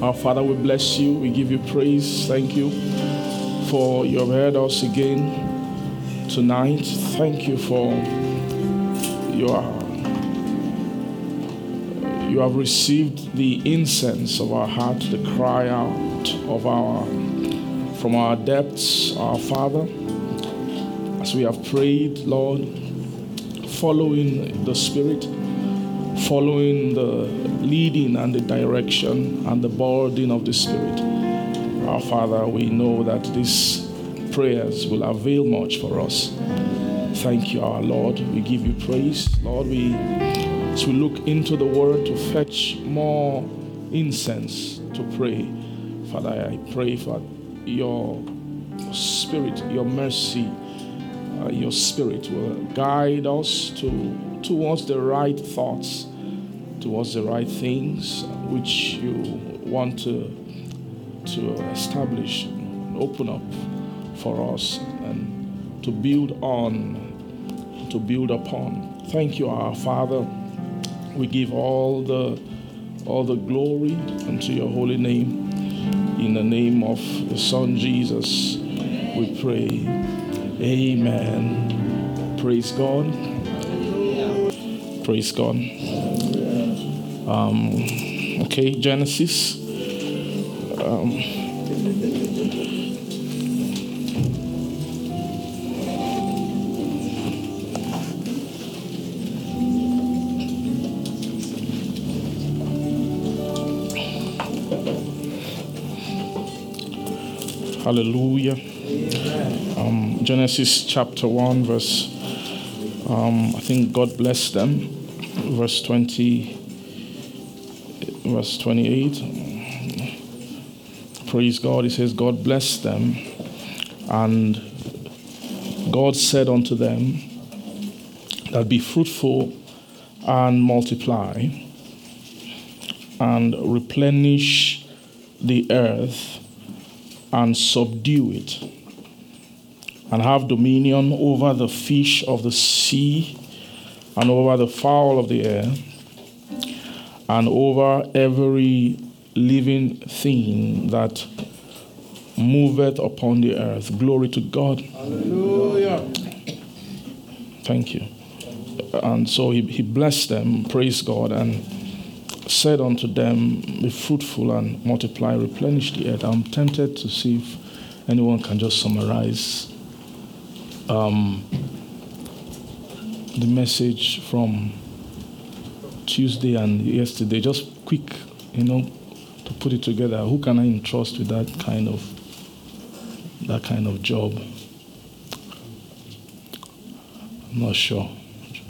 Our Father, we bless you. We give you praise. Thank you for you have heard us again tonight. Thank you for your you have received the incense of our heart, the cry out of our from our depths, our Father. As we have prayed, Lord, following the Spirit, following the leading and the direction and the burden of the Spirit. Our Father, we know that these prayers will avail much for us. Thank you, our Lord. We give you praise. Lord, we we look into the word to fetch more incense to pray. Father, I pray for your spirit, your mercy, uh, your spirit will guide us to towards the right thoughts, towards the right things which you want to to establish, open up for us, and to build on, to build upon. Thank you, our Father. We give all the all the glory unto your holy name. In the name of the Son Jesus, we pray. Amen. Praise God. Praise God. Um, okay, Genesis. Um, Hallelujah. Um, Genesis chapter 1, verse, um, I think God blessed them, verse 20, verse 28. Praise God. He says, God blessed them, and God said unto them, that be fruitful and multiply and replenish the earth and subdue it, and have dominion over the fish of the sea, and over the fowl of the air, and over every living thing that moveth upon the earth. Glory to God. Hallelujah. Thank you. And so he, he blessed them, praise God, and said unto them, Be fruitful and multiply, replenish the earth. I'm tempted to see if anyone can just summarize um, the message from Tuesday and yesterday. Just quick, you know, to put it together. Who can I entrust with that kind of that kind of job? I'm not sure.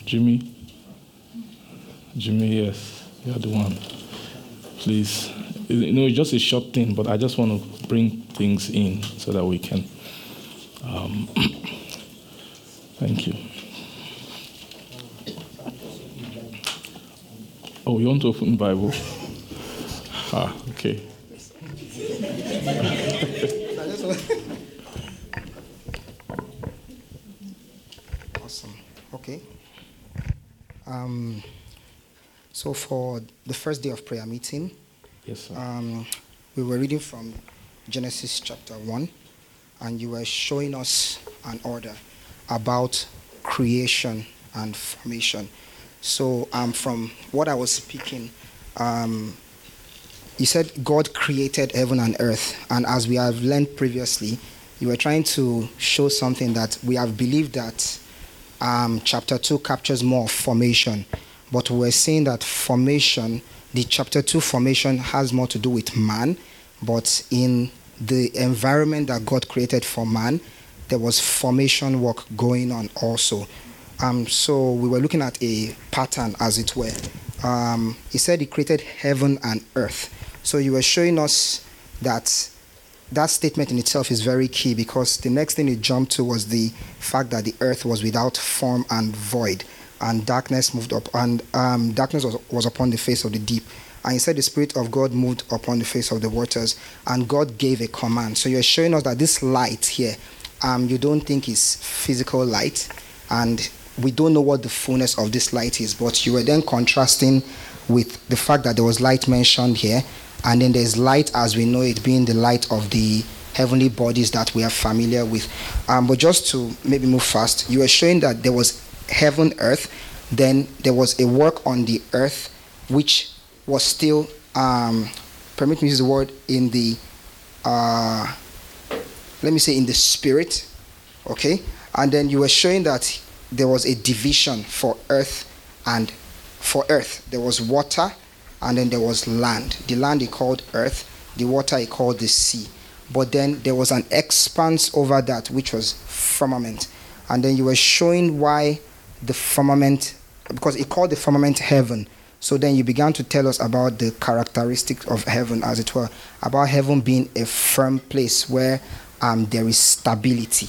Jimmy? Jimmy, yes. You're the one. Please. You know, it's just a short thing, but I just want to bring things in so that we can. Um, thank you. Oh, you want to open the Bible? Ah, okay. Awesome. Okay. Um, so for the first day of prayer meeting, Yes, sir. um, we were reading from Genesis chapter 1, and you were showing us an order about creation and formation. So, um, from what I was speaking, um, you said God created heaven and earth, and as we have learned previously, you were trying to show something that we have believed that um, chapter 2 captures more formation, but we're saying that formation, the chapter 2 formation, has more to do with man, but in the environment that God created for man, there was formation work going on also. Um, so we were looking at a pattern, as it were. Um, he said he created heaven and earth. So you were showing us that that statement in itself is very key because the next thing he jumped to was the fact that the earth was without form and void, and darkness moved up, and um, darkness was, was upon the face of the deep. And he said the Spirit of God moved upon the face of the waters, and God gave a command. So you're showing us that this light here, um, you don't think is physical light, and we don't know what the fullness of this light is, but you were then contrasting with the fact that there was light mentioned here, and then there's light as we know it being the light of the heavenly bodies that we are familiar with. Um, but just to maybe move fast, you were showing that there was heaven, earth, then there was a work on the earth which was still, um, permit me to use the word, in the, uh, let me say, in the spirit, okay? And then you were showing that there was a division for earth and for earth. There was water and then there was land. The land he called earth, the water he called the sea. But then there was an expanse over that which was firmament. And then you were showing why the firmament, because he called the firmament heaven. So then you began to tell us about the characteristics of heaven, as it were, about heaven being a firm place where um, there is stability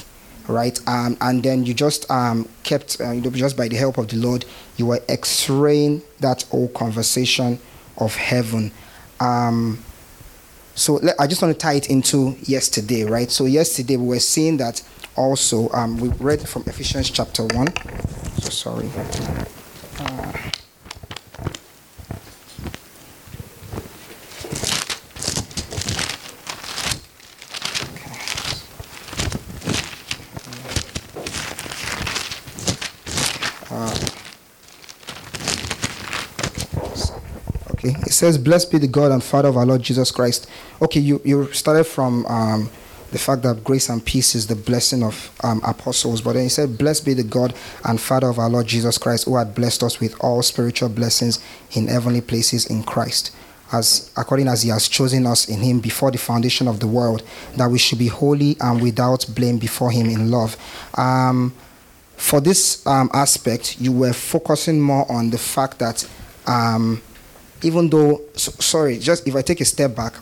right? Um, and then you just um, kept, uh, just by the help of the Lord, you were x-raying that whole conversation of heaven. Um, so let, I just want to tie it into yesterday, right? So yesterday we were seeing that also. Um, we read from Ephesians chapter one. So sorry. Uh, Okay, it says, Blessed be the God and Father of our Lord Jesus Christ. Okay, you, you started from um, the fact that grace and peace is the blessing of um, apostles, but then he said, Blessed be the God and Father of our Lord Jesus Christ, who had blessed us with all spiritual blessings in heavenly places in Christ. As according as he has chosen us in him before the foundation of the world, that we should be holy and without blame before him in love. Um, for this um, aspect, you were focusing more on the fact that um, even though, so, sorry, just if I take a step back,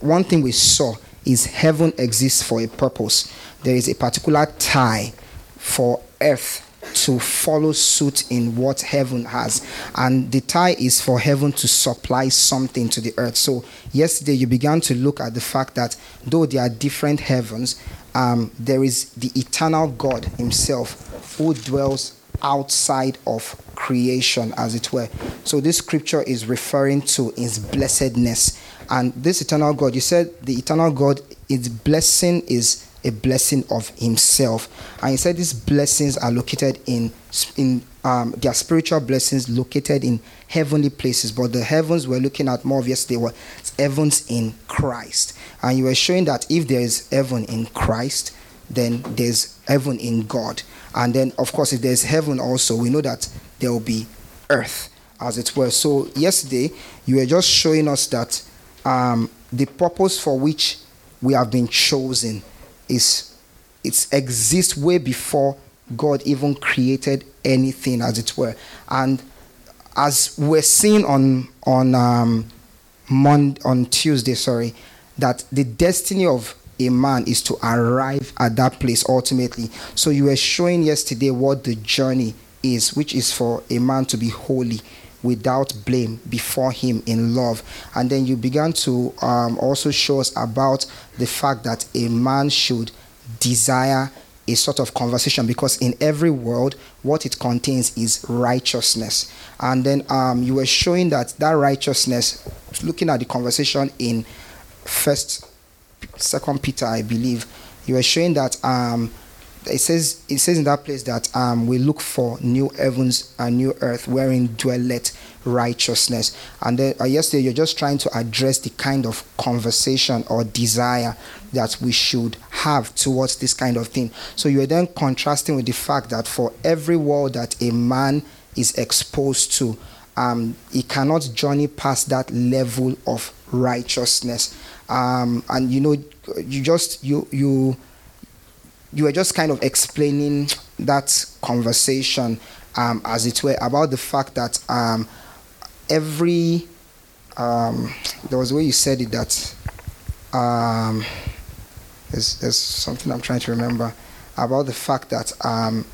one thing we saw is heaven exists for a purpose. There is a particular tie for earth to follow suit in what heaven has. And the tie is for heaven to supply something to the earth. So, yesterday you began to look at the fact that though there are different heavens, um, there is the eternal God Himself who dwells outside of creation, as it were. So this scripture is referring to his blessedness. And this eternal God, you said the eternal God, its blessing is a blessing of himself. And he said these blessings are located in, in um, their spiritual blessings located in heavenly places. But the heavens we're looking at more of yesterday were heavens in Christ. And you were showing that if there is heaven in Christ, then there's heaven in God. And then, of course, if there's heaven also, we know that there will be earth, as it were. So, yesterday, you were just showing us that um, the purpose for which we have been chosen is it exists way before God even created anything, as it were. And as we're seeing on on um, Monday, on Tuesday, sorry, that the destiny of a man is to arrive at that place ultimately. So you were showing yesterday what the journey is, which is for a man to be holy without blame before him in love. And then you began to um, also show us about the fact that a man should desire a sort of conversation because in every world what it contains is righteousness and then um, you were showing that that righteousness looking at the conversation in first Second Peter, I believe, you were showing that um, it says it says in that place that um, we look for new heavens and new earth wherein dwelleth righteousness. And then uh, yesterday you're just trying to address the kind of conversation or desire that we should have towards this kind of thing. So you are then contrasting with the fact that for every world that a man is exposed to, um, he cannot journey past that level of righteousness um, and you know you just you you you were just kind of explaining that conversation um, as it were about the fact that um, every um, there was a way you said it that um, there's, there's something I'm trying to remember about the fact that um,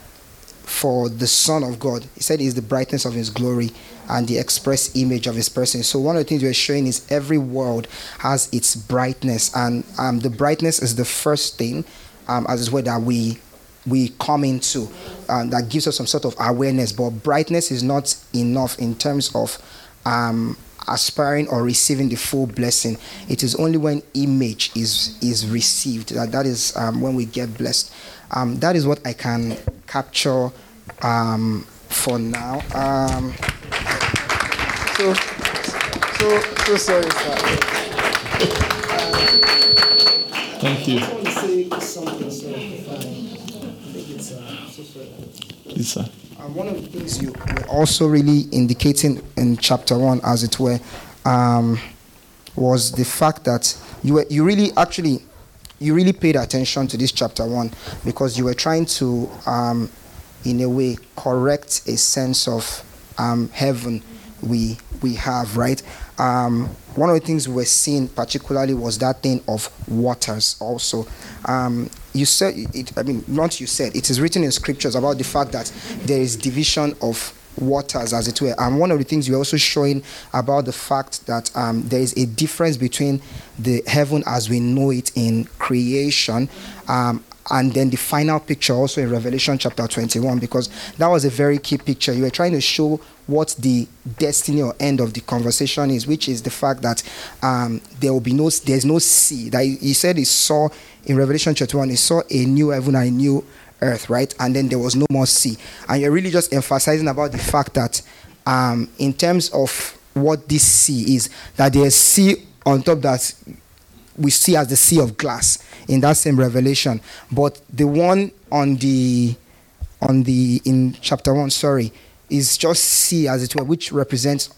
for the Son of God. He said he's the brightness of his glory and the express image of his person. So one of the things we're showing is every world has its brightness, and um, the brightness is the first thing, um, as where that we we come into um, that gives us some sort of awareness. But brightness is not enough in terms of um, aspiring or receiving the full blessing. It is only when image is is received that that is um, when we get blessed. Um, that is what I can capture um, for now. Um, so, so, so sorry, sir. Thank you. I want to say something, sir. If I, I think it's uh, so sorry. Please, sir. Uh, one of the things you were also really indicating in chapter one, as it were, um, was the fact that you were you really actually you really paid attention to this chapter one because you were trying to, um, in a way, correct a sense of um, heaven we we have right. Um, one of the things we were seeing particularly was that thing of waters also. Um, you said it, I mean, not you said it is written in scriptures about the fact that there is division of waters, as it were. And one of the things you're also showing about the fact that um, there is a difference between the heaven as we know it in creation. Um, and then the final picture also in Revelation chapter 21, because that was a very key picture. You were trying to show what the destiny or end of the conversation is, which is the fact that um, there will be no, there's no sea. That he, said he saw in Revelation chapter 1, he saw a new heaven and a new earth, right? And then there was no more sea. And you're really just emphasizing about the fact that, um, in terms of what this sea is, that there's sea on top that we see as the sea of glass in that same revelation. But the one on the on the in chapter one, sorry, is just sea as it were, which represents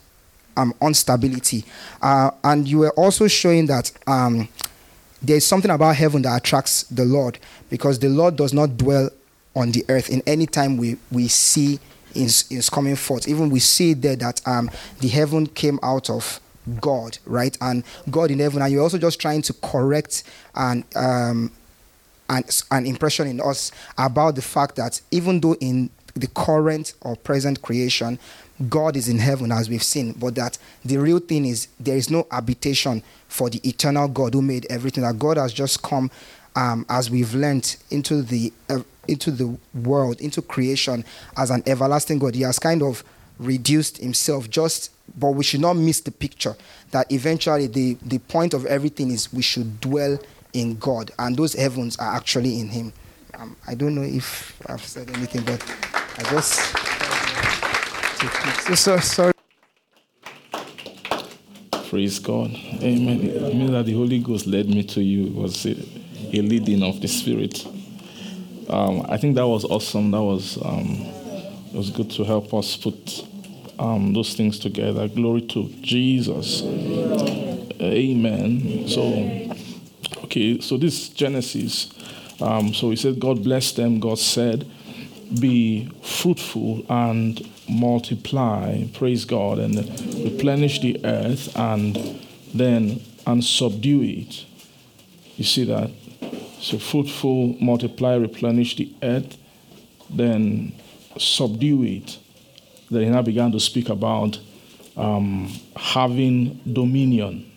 um, instability. Uh, and you were also showing that um, there's something about heaven that attracts the Lord because the Lord does not dwell on the earth in any time we, we see is, is coming forth. Even we see there that um, the heaven came out of God, right? And God in heaven. And you're also just trying to correct and um, an, an impression in us about the fact that even though in the current or present creation, God is in heaven as we've seen, but that the real thing is there is no habitation for the eternal God who made everything. That God has just come, um, as we've learned, into the uh, into the world, into creation as an everlasting God. He has kind of reduced himself just but we should not miss the picture that eventually the, the point of everything is we should dwell in God and those heavens are actually in him. Um, I don't know if I've said anything, but I just so, so sorry. Praise God. Amen. It means that the Holy Ghost led me to you. It was a, a leading of the Spirit. Um, I think that was awesome. That was um, it was good to help us put um, those things together. Glory to Jesus. Amen. So, okay, so this Genesis. Um, so he said, God blessed them. God said, Be fruitful and multiply. Praise God. And replenish the earth and then and subdue it. You see that? So fruitful, multiply, replenish the earth, then subdue it. Then he now began to speak about um, having dominion,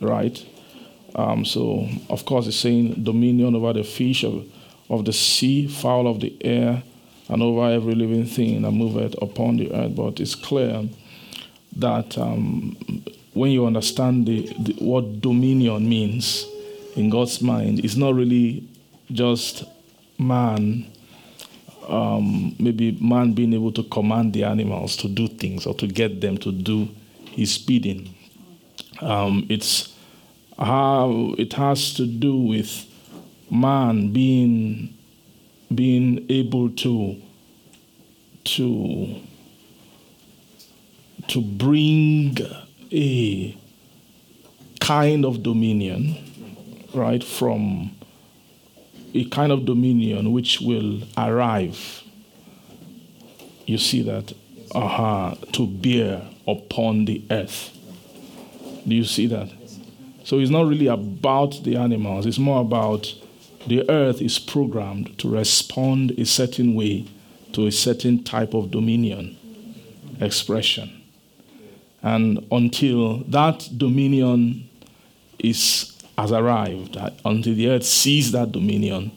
right? Um, so, of course, he's saying dominion over the fish of, of the sea, fowl of the air, and over every living thing that moveth upon the earth. But it's clear that um, when you understand the, the, what dominion means in God's mind, it's not really just man um, maybe man being able to command the animals to do things or to get them to do his bidding. Um, it's how it has to do with man being being able to to to bring a kind of dominion right from a kind of dominion which will arrive. You see that? Uh-huh, to bear upon the earth. Do you see that? So it's not really about the animals, it's more about the earth is programmed to respond a certain way to a certain type of dominion expression. And until that dominion is has arrived, until the earth sees that dominion,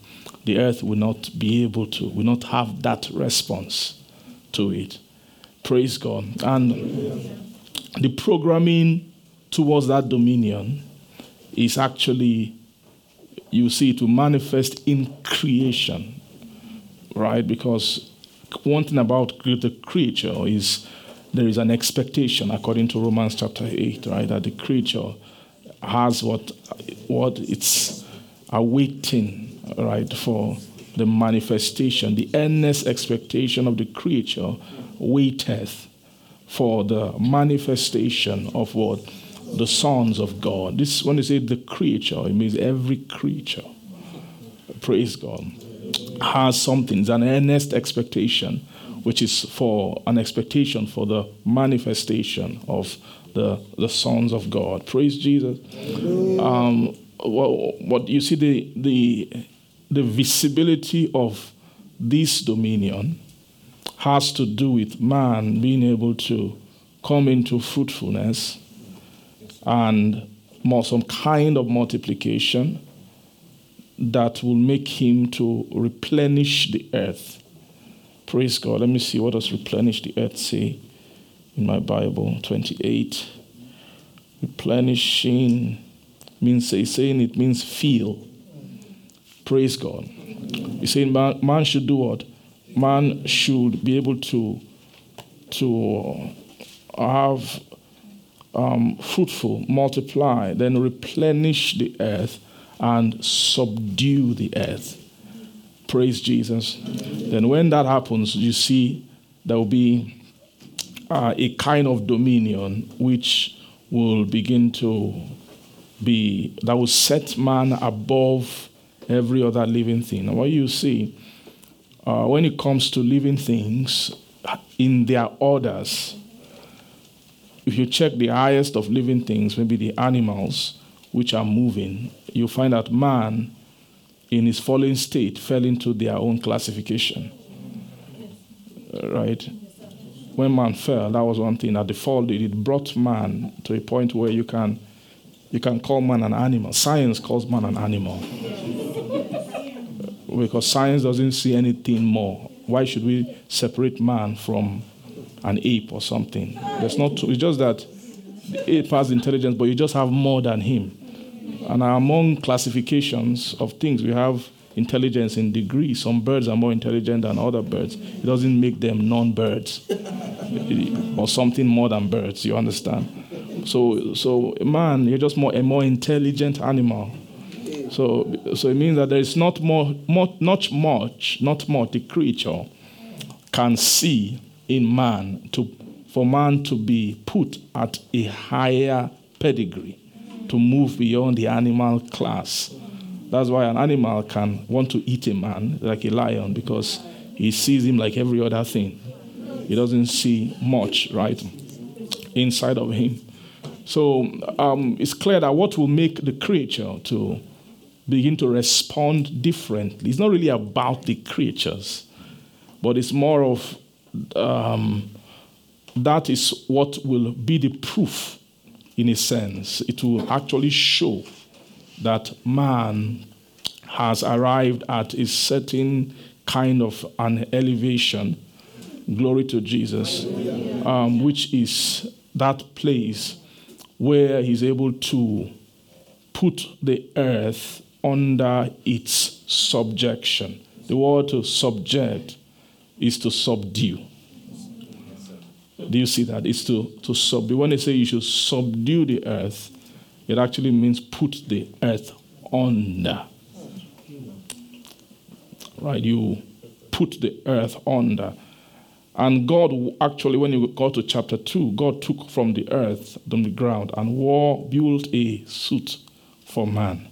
the earth will not be able to, will not have that response to it. Praise God. And the programming towards that dominion is actually, you see, to manifest in creation, right? Because one thing about the creature is there is an expectation, according to Romans chapter 8, right, that the creature has what, what it's awaiting, right, for the manifestation, the earnest expectation of the creature waiteth for the manifestation of what? The sons of God. This when they say the creature, it means every creature. Praise God. Has something, it's an earnest expectation, which is for an expectation for the manifestation of the, the sons of God. Praise Jesus. Um, what, what you see the the the visibility of this dominion has to do with man being able to come into fruitfulness and more some kind of multiplication that will make him to replenish the earth. Praise God. Let me see what does replenish the earth say in my Bible 28. Replenishing means saying it means feel. Praise God. He's saying man, man should do what? man should be able to to have um, fruitful, multiply, then replenish the earth and subdue the earth. Praise Jesus. Then, when that happens, you see there will be uh, a kind of dominion which will begin to be, that will set man above every other living thing. And what you see uh, when it comes to living things in their orders, if you check the highest of living things, maybe the animals which are moving, you find that man in his fallen state fell into their own classification. Right? When man fell, that was one thing. At the fall, it brought man to a point where you can you can call man an animal. Science calls man an animal because science doesn't see anything more. Why should we separate man from an ape or something? There's not. It's just that the ape has intelligence, but you just have more than him. And among classifications of things, we have intelligence in degree. Some birds are more intelligent than other birds. It doesn't make them non-birds or something more than birds. You understand? So, so man, you're just more a more intelligent animal so, so it means that there is not more, more, not much, not much the creature can see in man to, for man to be put at a higher pedigree, to move beyond the animal class. That's why an animal can want to eat a man like a lion because he sees him like every other thing. He doesn't see much, right, inside of him. So um, it's clear that what will make the creature to begin to respond differently. It's not really about the creatures, but it's more of um, that is what will be the proof, in a sense. It will actually show that man has arrived at a certain kind of an elevation. Glory to Jesus, um, which is that place where he's able to put the earth under its subjection. The word to subject is to subdue. Do you see that? It's to, to subdue. When they say you should subdue the earth, it actually means put the earth under. Right? You put the earth under. And God actually, when you go to chapter 2, God took from the earth, from the ground, and wore, built a suit for man.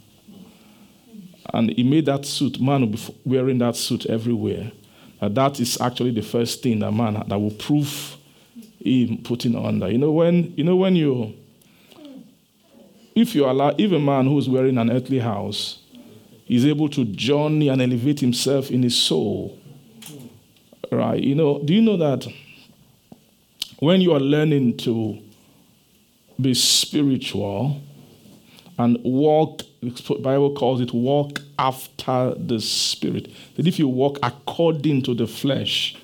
And he made that suit, man will be wearing that suit everywhere. Uh, that is actually the first thing that man that will prove him putting under. You know when you know when you if you allow if a man who's wearing an earthly house is able to journey and elevate himself in his soul, right? You know, do you know that when you are learning to be spiritual and walk the Bible calls it walk after the Spirit. That if you walk according to the flesh,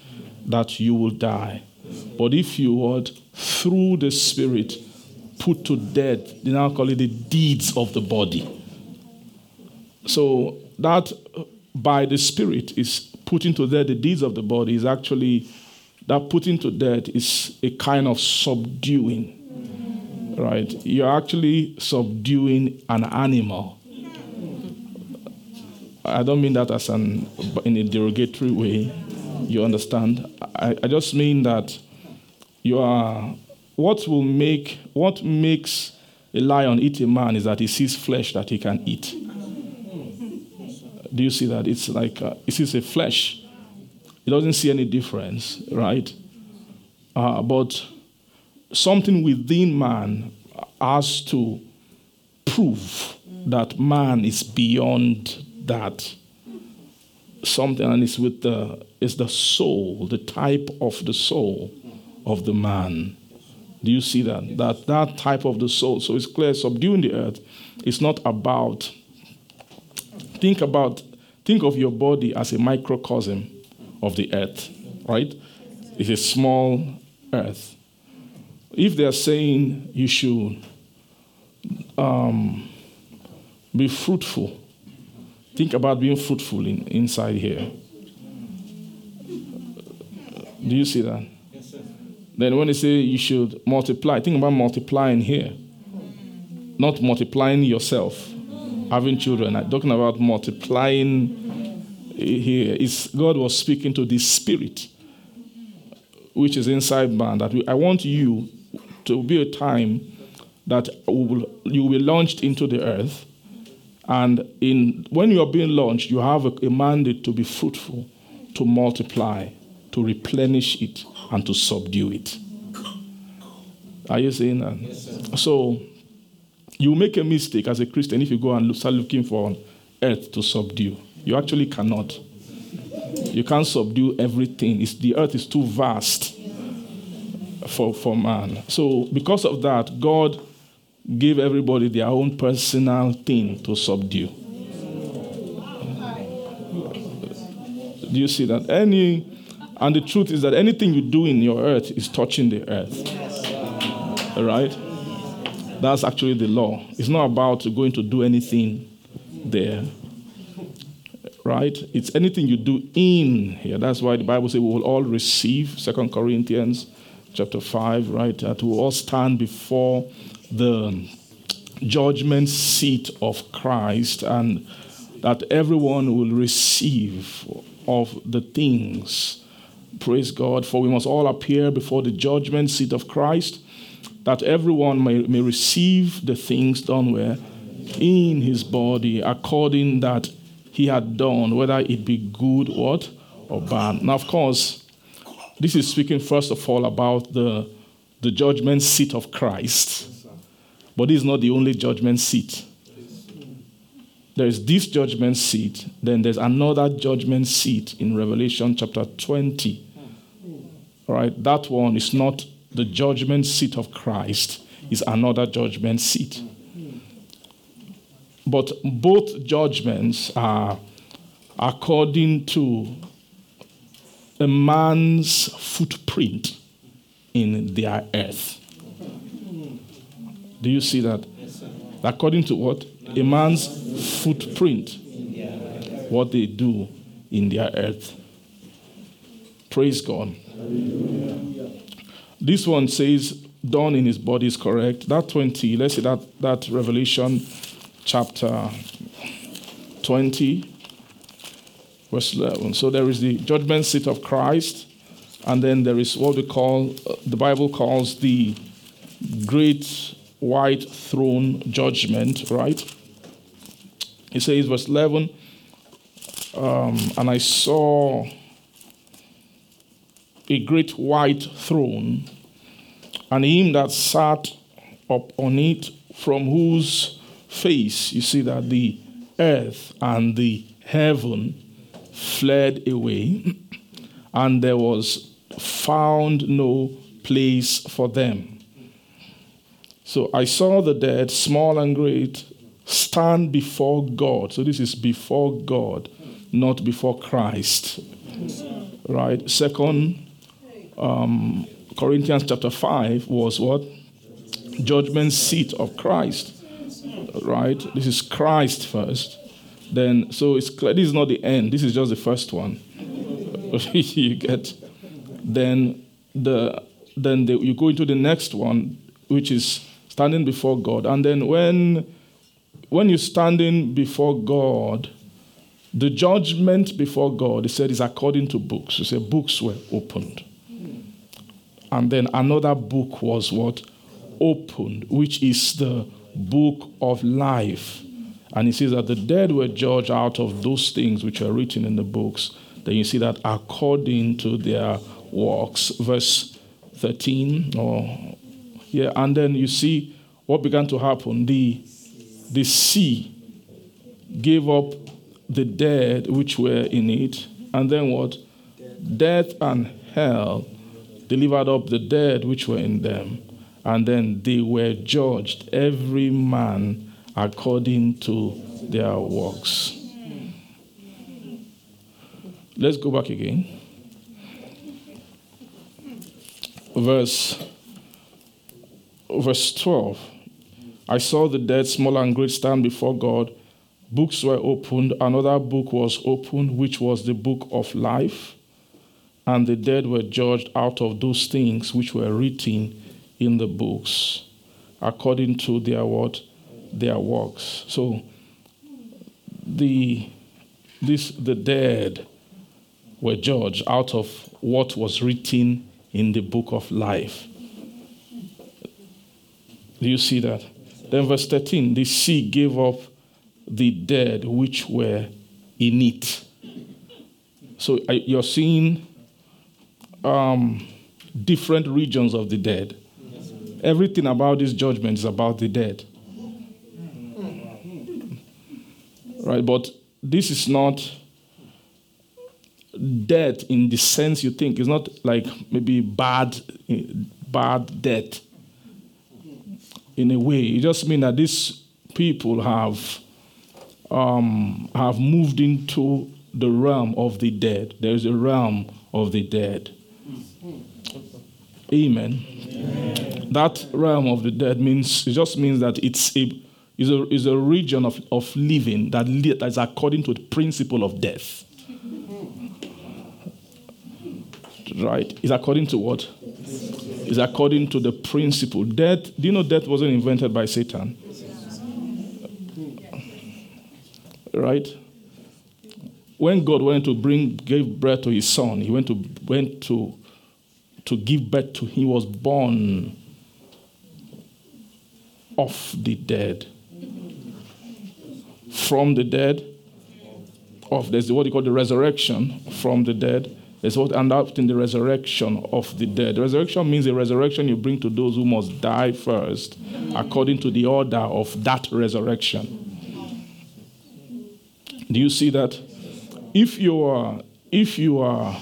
that you will die. But if you walk through the Spirit, put to death, they now call it the deeds of the body. So that by the Spirit is putting to death the deeds of the body is actually that putting to death is a kind of subduing. Right? You're actually subduing an animal. I don't mean that as an in a derogatory way. You understand? I, I just mean that you are what will make what makes a lion eat a man is that he sees flesh that he can eat. Do you see that? It's like uh, he sees a flesh. He doesn't see any difference, right? Uh, but something within man has to prove that man is beyond that. Something, and it's with the it's the soul, the type of the soul of the man. Do you see that? That that type of the soul. So it's clear subduing the earth is not about think about think of your body as a microcosm of the earth, right? It's a small earth. If they're saying you should um, be fruitful, think about being fruitful in, inside here. Do you see that? Then when they say you should multiply, think about multiplying here. Not multiplying yourself, having children. I'm talking about multiplying here. It's, God was speaking to the spirit which is inside man. That we, I want you to be a time that will, you will be launched into the earth. And in, when you are being launched, you have a, a mandate to be fruitful, to multiply, to replenish it, and to subdue it. Are you saying that? Yes, so you make a mistake as a Christian if you go and start looking for earth to subdue. You actually cannot. You can't subdue everything. It's, the earth is too vast for, for man. So, because of that, God gave everybody their own personal thing to subdue. Do you see that? Any, and the truth is that anything you do in your earth is touching the earth. All right? That's actually the law. It's not about going to do anything there right? It's anything you do in here. That's why the Bible says we will all receive, Second Corinthians chapter 5, right? That we will all stand before the judgment seat of Christ and that everyone will receive of the things. Praise God, for we must all appear before the judgment seat of Christ, that everyone may, may receive the things done where in his body according that he had done, whether it be good what or bad. Now, of course, this is speaking first of all about the, the judgment seat of Christ. But this is not the only judgment seat. There is this judgment seat, then there's another judgment seat in Revelation chapter 20. Right, that one is not the judgment seat of Christ, is another judgment seat. But both judgments are according to a man's footprint in their earth. Do you see that? according to what? A man's footprint. What they do in their earth. Praise God. This one says, done in his body is correct. That 20, let's say that, that Revelation chapter 20, verse 11. So there is the judgment seat of Christ, and then there is what we call, uh, the Bible calls the great white throne judgment, right? He says, verse 11, um, and I saw a great white throne, and him that sat up on it, from whose face, you see that the earth and the heaven fled away, and there was found no place for them. So I saw the dead, small and great, stand before God. So this is before God, not before Christ. Right? Second um, Corinthians chapter 5 was what? Judgment seat of Christ. Right? This is Christ first. Then, so it's clear, this is not the end. This is just the first one. you get. Then the then the, you go into the next one, which is standing before God. And then when when you're standing before God, the judgment before God, he said, is according to books. He said books were opened. And then another book was what? Opened, which is the book of life. And he says that the dead were judged out of those things which are written in the books. Then you see that according to their works. Verse 13, or yeah, and then you see what began to happen. The the sea gave up the dead which were in it, and then what? Death and hell delivered up the dead which were in them, and then they were judged, every man according to their works. Let's go back again. Verse, verse 12. I saw the dead, small and great, stand before God. Books were opened. Another book was opened, which was the book of life. And the dead were judged out of those things which were written in the books, according to their what? Their works. So the this the dead were judged out of what was written in the book of life. Do you see that? Then, verse 13 the sea gave up the dead which were in it. So you're seeing um, different regions of the dead. Everything about this judgment is about the dead. Right, but this is not death in the sense you think. It's not like maybe bad, bad death in a way. It just means that these people have um, have moved into the realm of the dead. There is a realm of the dead. Amen. Amen. That realm of the dead means it just means that it's a is a, is a region of, of living that, li- that is according to the principle of death. Right? Is according to what? is according to the principle. Death, do you know death wasn't invented by Satan? Right? When God went to bring, gave birth to his son, he went to, went to, to give birth to, he was born of the dead. From the dead, of there's what you call the resurrection from the dead is what end up in the resurrection of the dead. Resurrection means a resurrection you bring to those who must die first, according to the order of that resurrection. Do you see that? If you are, if you are,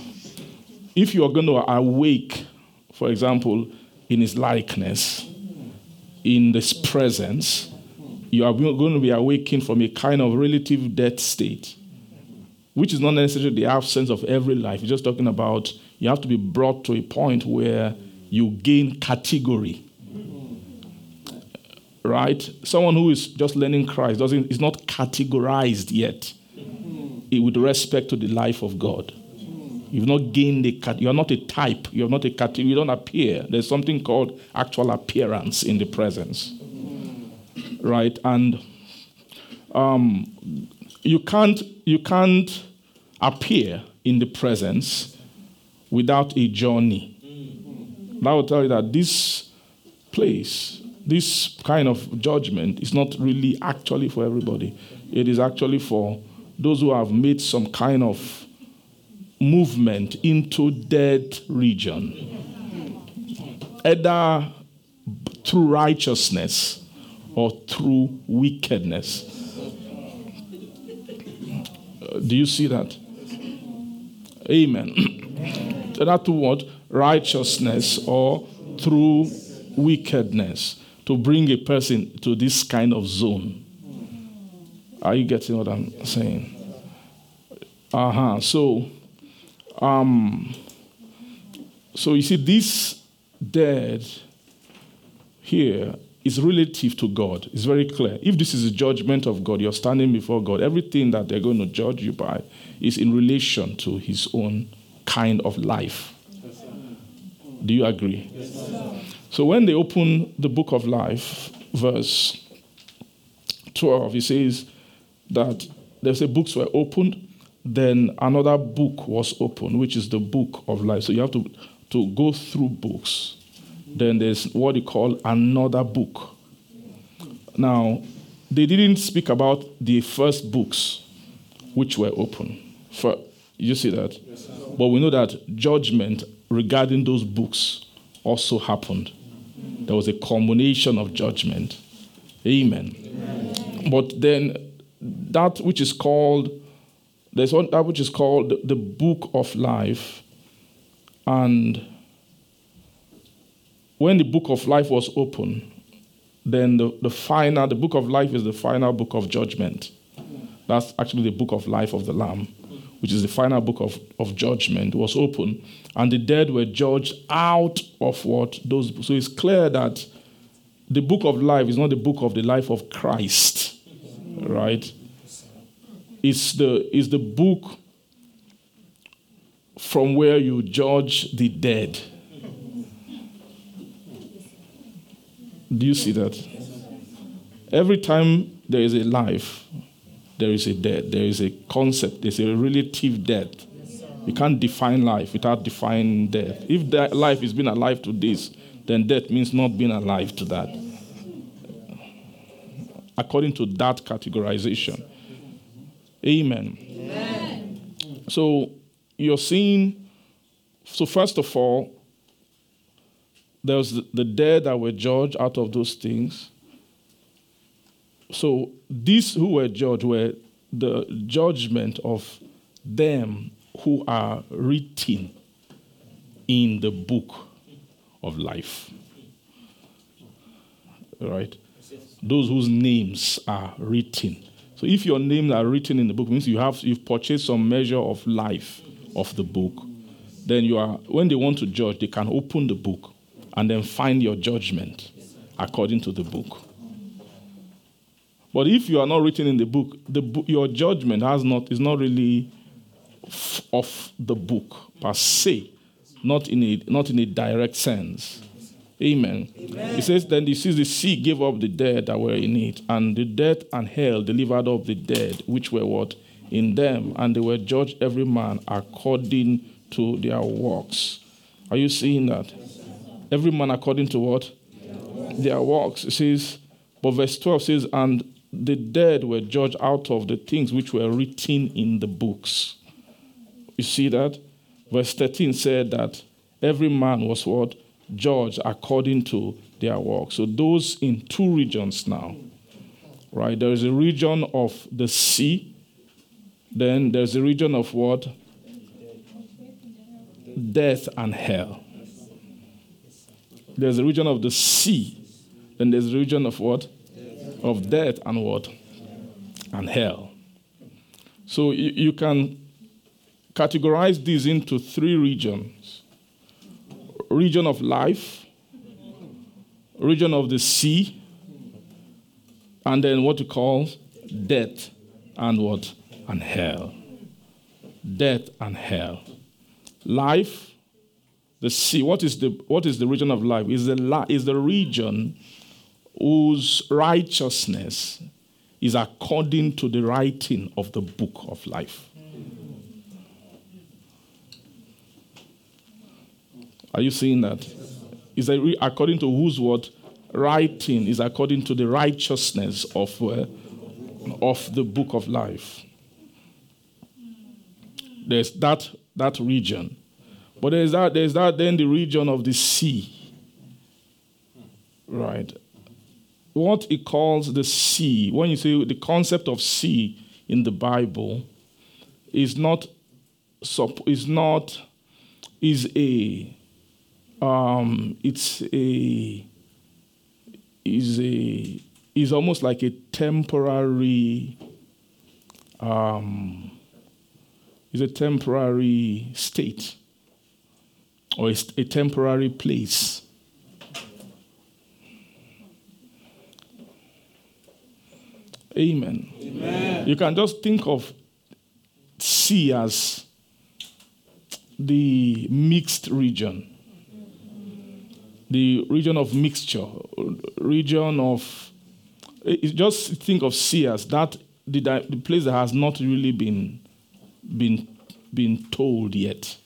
if you are going to awake, for example, in his likeness, in his presence, you are going to be awakened from a kind of relative death state which is not necessarily the absence of every life. It's just talking about you have to be brought to a point where you gain category. Right? Someone who is just learning Christ doesn't is not categorized yet with respect to the life of God. You've not gained a cut. you are not a type, you are not a category, you don't appear. There's something called actual appearance in the presence. Right? And um, you can't you can't appear in the presence without a journey. That will tell you that this place, this kind of judgment, is not really actually for everybody. It is actually for those who have made some kind of movement into dead region, either through righteousness or through wickedness. Do you see that? Amen. that to what? Righteousness or through wickedness to bring a person to this kind of zone. Are you getting what I'm saying? Uh huh. So, um, so you see, this dead here is relative to God. It's very clear. If this is a judgment of God, you're standing before God. Everything that they're going to judge you by is in relation to His own kind of life. Do you agree? so when they open the book of life, verse 12, he says that there's a books were opened, then another book was opened, which is the book of life. So you have to, to go through books. Then there's what you call another book. Now, they didn't speak about the first books which were open. For, you see that? Yes, but we know that judgment regarding those books also happened. There was a combination of judgment. Amen. Amen. But then that which is called there's one that which is called the book of life. And when the book of life was open then the, the final the book of life is the final book of judgment. That's actually the book of life of the lamb which is the final book of, of judgment was open. And the dead were judged out of what? Those so it's clear that the book of life is not the book of the life of christ right is the, is the book from where you judge the dead. Do you see that? Every time there is a life, there is a death. There is a concept, there's a relative death. You can't define life without defining death. If that life is being alive to this, then death means not being alive to that. According to that categorization. Amen. Amen. So you're seeing, so first of all, there's the dead that were judged out of those things. So these who were judged were the judgment of them who are written in the book of life. Right? Those whose names are written so if your names are written in the book, means you have you've purchased some measure of life of the book. Then you are when they want to judge, they can open the book and then find your judgment according to the book. But if you are not written in the book, the your judgment has not is not really of the book per se, not in a not in a direct sense. Amen. Amen. Says, Then he sees the sea gave up the dead that were in it, and the death and hell delivered up the dead, which were what? In them, and they were judged every man according to their works. Are you seeing that? Every man according to what? Their works. It says, but verse 12 says, And the dead were judged out of the things which were written in the books. You see that? Verse 13 said that every man was what? Judged according to their work. So those in two regions now, right? There is a region of the sea, then there's a region of what? Death and hell. There's a region of the sea, then there's a region of what? Of death and what? And hell. So you, you can categorize these into three regions region of life, region of the sea, and then what we call death and what? And hell. Death and hell. Life, the sea. What is the, what is the region of life? Is the, is the region whose righteousness is according to the writing of the book of life. Are you seeing that? Is that according to whose word? Writing is according to the righteousness of, uh, of the book of life. There's that, that region. But there's that, there's that then the region of the sea. Right. What it calls the sea, when you say the concept of sea in the Bible, is not is not is a um, it's a is a is almost like a temporary um, is a temporary state or a, a temporary place. Amen. Amen. You can just think of sea as the mixed region the region of mixture, region of. Eh, eh, just think of sea as that the, the place that has not really been been been told yet.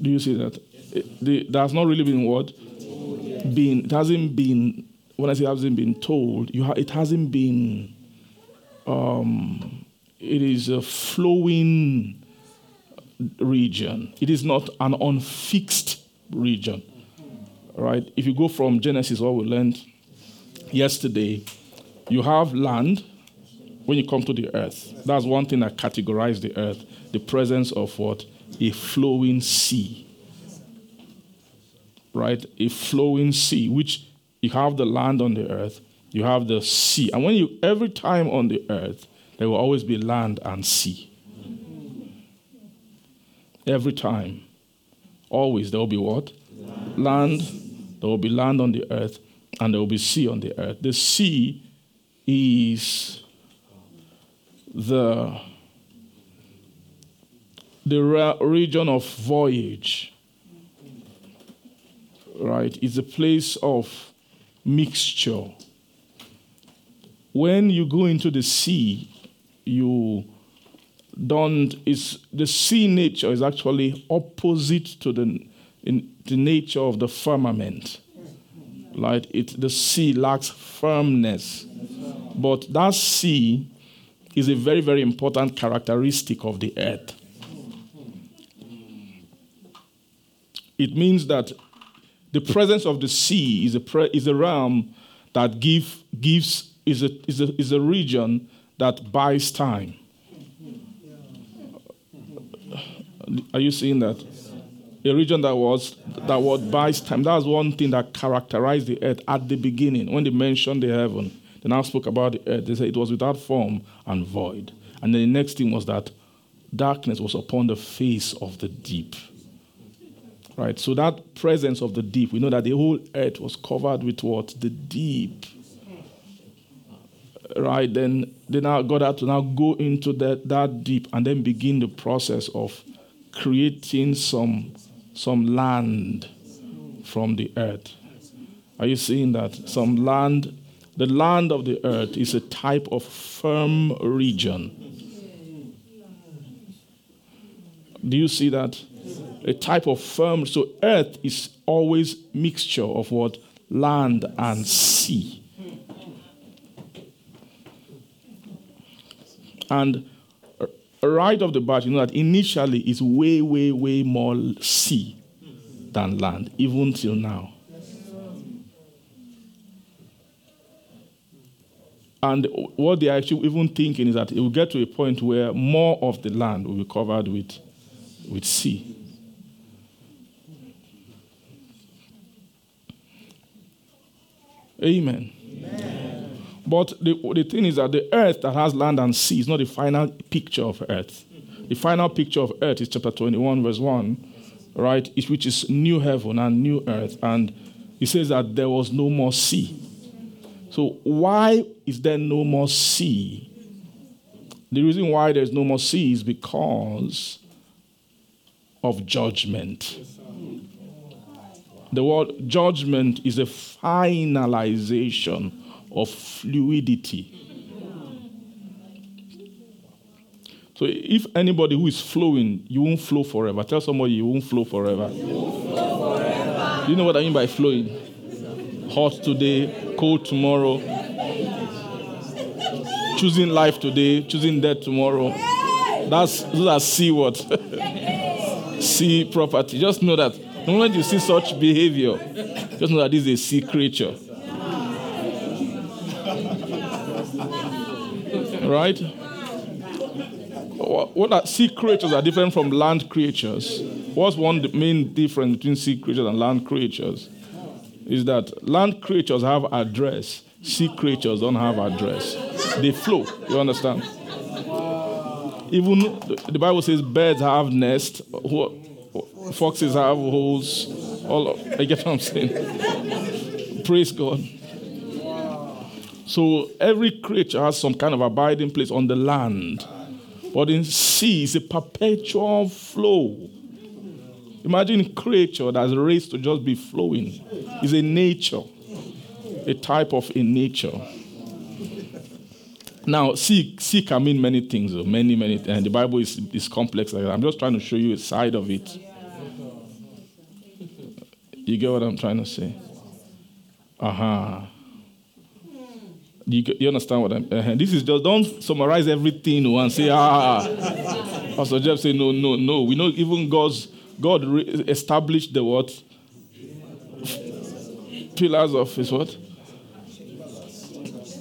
Do you see that? It, the, that's not really been what? Been, it hasn't been, when I say hasn't been told, ha- it hasn't been, um, it is a flowing region. It is not an unfixed region. Right? If you go from Genesis, what we learned yesterday, you have land when you come to the earth. That's one thing that categorizes the earth the presence of what? A flowing sea. Right? A flowing sea, which you have the land on the earth, you have the sea. And when you, every time on the earth, there will always be land and sea. Every time. Always there will be what? Land. There will be land on the earth, and there will be sea on the earth. The sea is the the region of voyage right it's a place of mixture when you go into the sea you don't is the sea nature is actually opposite to the in the nature of the firmament right it the sea lacks firmness but that sea is a very, very important characteristic of the earth. It means that the presence of the sea is a, pre- is a realm that give, gives, is a, is, a, is a region that buys time. Are you seeing that? A region that was that what buys time. That's one thing that characterized the earth at the beginning when they mentioned the heaven. They now spoke about the earth. They said it was without form and void. And then the next thing was that darkness was upon the face of the deep. Right? So that presence of the deep, we know that the whole earth was covered with what? The deep. Right? Then they now God had to now go into that, that deep and then begin the process of creating some some land from the earth. Are you seeing that? Some land the land of the earth is a type of firm region. Do you see that? A type of firm. So earth is always mixture of what? Land and sea. And right off the bat, you know that initially it's way, way, way more sea than land, even till now. And what they're actually even thinking is that it will get to a point where more of the land will be covered with, with sea. Amen. Amen. But the, the thing is that the earth that has land and sea is not the final picture of earth. The final picture of earth is chapter 21, verse 1, right? Which is new heaven and new earth. And he says that there was no more sea. So, why is there no more sea? The reason why there's no more sea is because of judgment. The word judgment is a finalization of fluidity. So if anybody who is flowing, you won't flow forever. Tell somebody you won't flow forever. Won't flow forever. Do you know what I mean by flowing? Hot today, cold tomorrow, choosing life today, choosing death tomorrow. That's those are sea what? sea property. Just know that the moment you see such behavior, just know that this is a sea creature. Right? What are sea creatures are different from land creatures? What's one main difference between sea creatures and land creatures? is that land creatures have address, sea creatures don't have address. They flow. You understand? Even the Bible says birds have nests, foxes have holes. All of, I get what I'm saying. Praise God. So every creature has some kind of abiding place on the land. But in sea, it's a perpetual flow. Imagine creature that's raised to just be flowing. It's a nature, a type of a nature. Now, sea, sea can mean many things, many, many things. And the Bible is, is complex like that. I'm just trying to show you a side of it. You get what I'm trying to say? Uh-huh. You, you understand what I'm uh, This is just, don't summarize everything and say, ah. Pastor Jeff say, no, no, no. We know even God's, God re- established the what? Pillars of his what?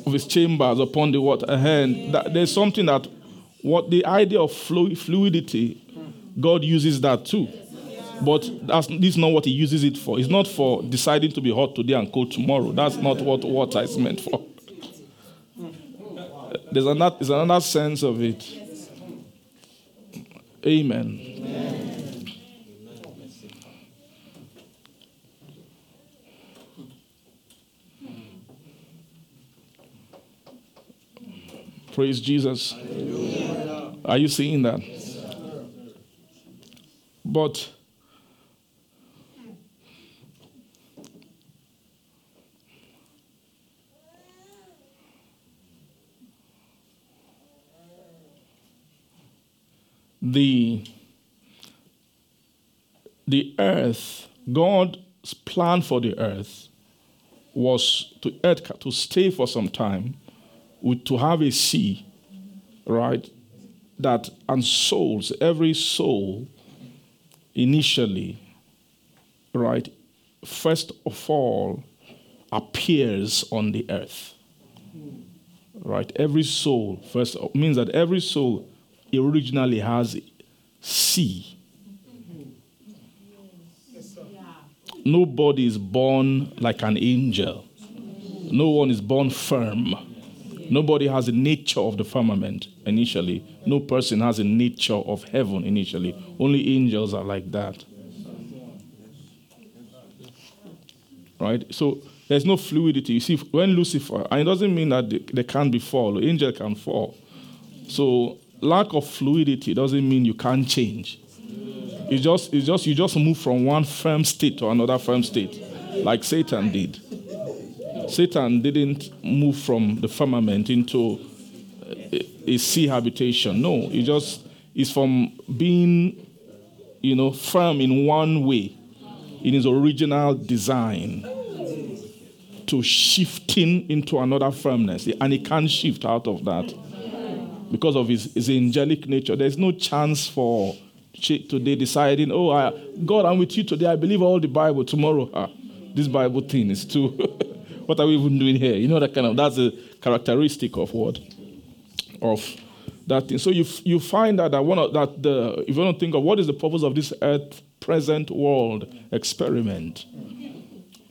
Of his chambers upon the water. And that, there's something that, what the idea of fluidity, God uses that too. But that's, this is not what he uses it for. It's not for deciding to be hot today and cold tomorrow. That's not what water is meant for. There's another, there's another sense of it. Amen. Amen. Praise Jesus. Are you seeing that? But the, the earth, God's plan for the earth was to earth to stay for some time, to have a sea, right? That and souls, every soul initially, right, first of all, appears on the earth. Right? Every soul, first means that every soul originally has sea. Nobody is born like an angel. No one is born firm. Nobody has a nature of the firmament initially. No person has a nature of heaven initially. Only angels are like that. Right? So there's no fluidity. You see, when Lucifer, and it doesn't mean that they, can't be fall, angel can fall. So lack of fluidity doesn't mean you can't change. It's just, it's just you just move from one firm state to another firm state, like Satan did. Satan didn't move from the firmament into a, a sea habitation. No, he just is from being, you know, firm in one way, in his original design, to shifting into another firmness, and he can't shift out of that because of his, his angelic nature. There's no chance for today deciding, oh, I, God, I'm with you today. I believe all the Bible. Tomorrow, ah, this Bible thing is too. what are we even doing here? You know that kind of. That's a characteristic of what of that thing. So you you find that that one of, that the if you don't think of what is the purpose of this earth present world experiment,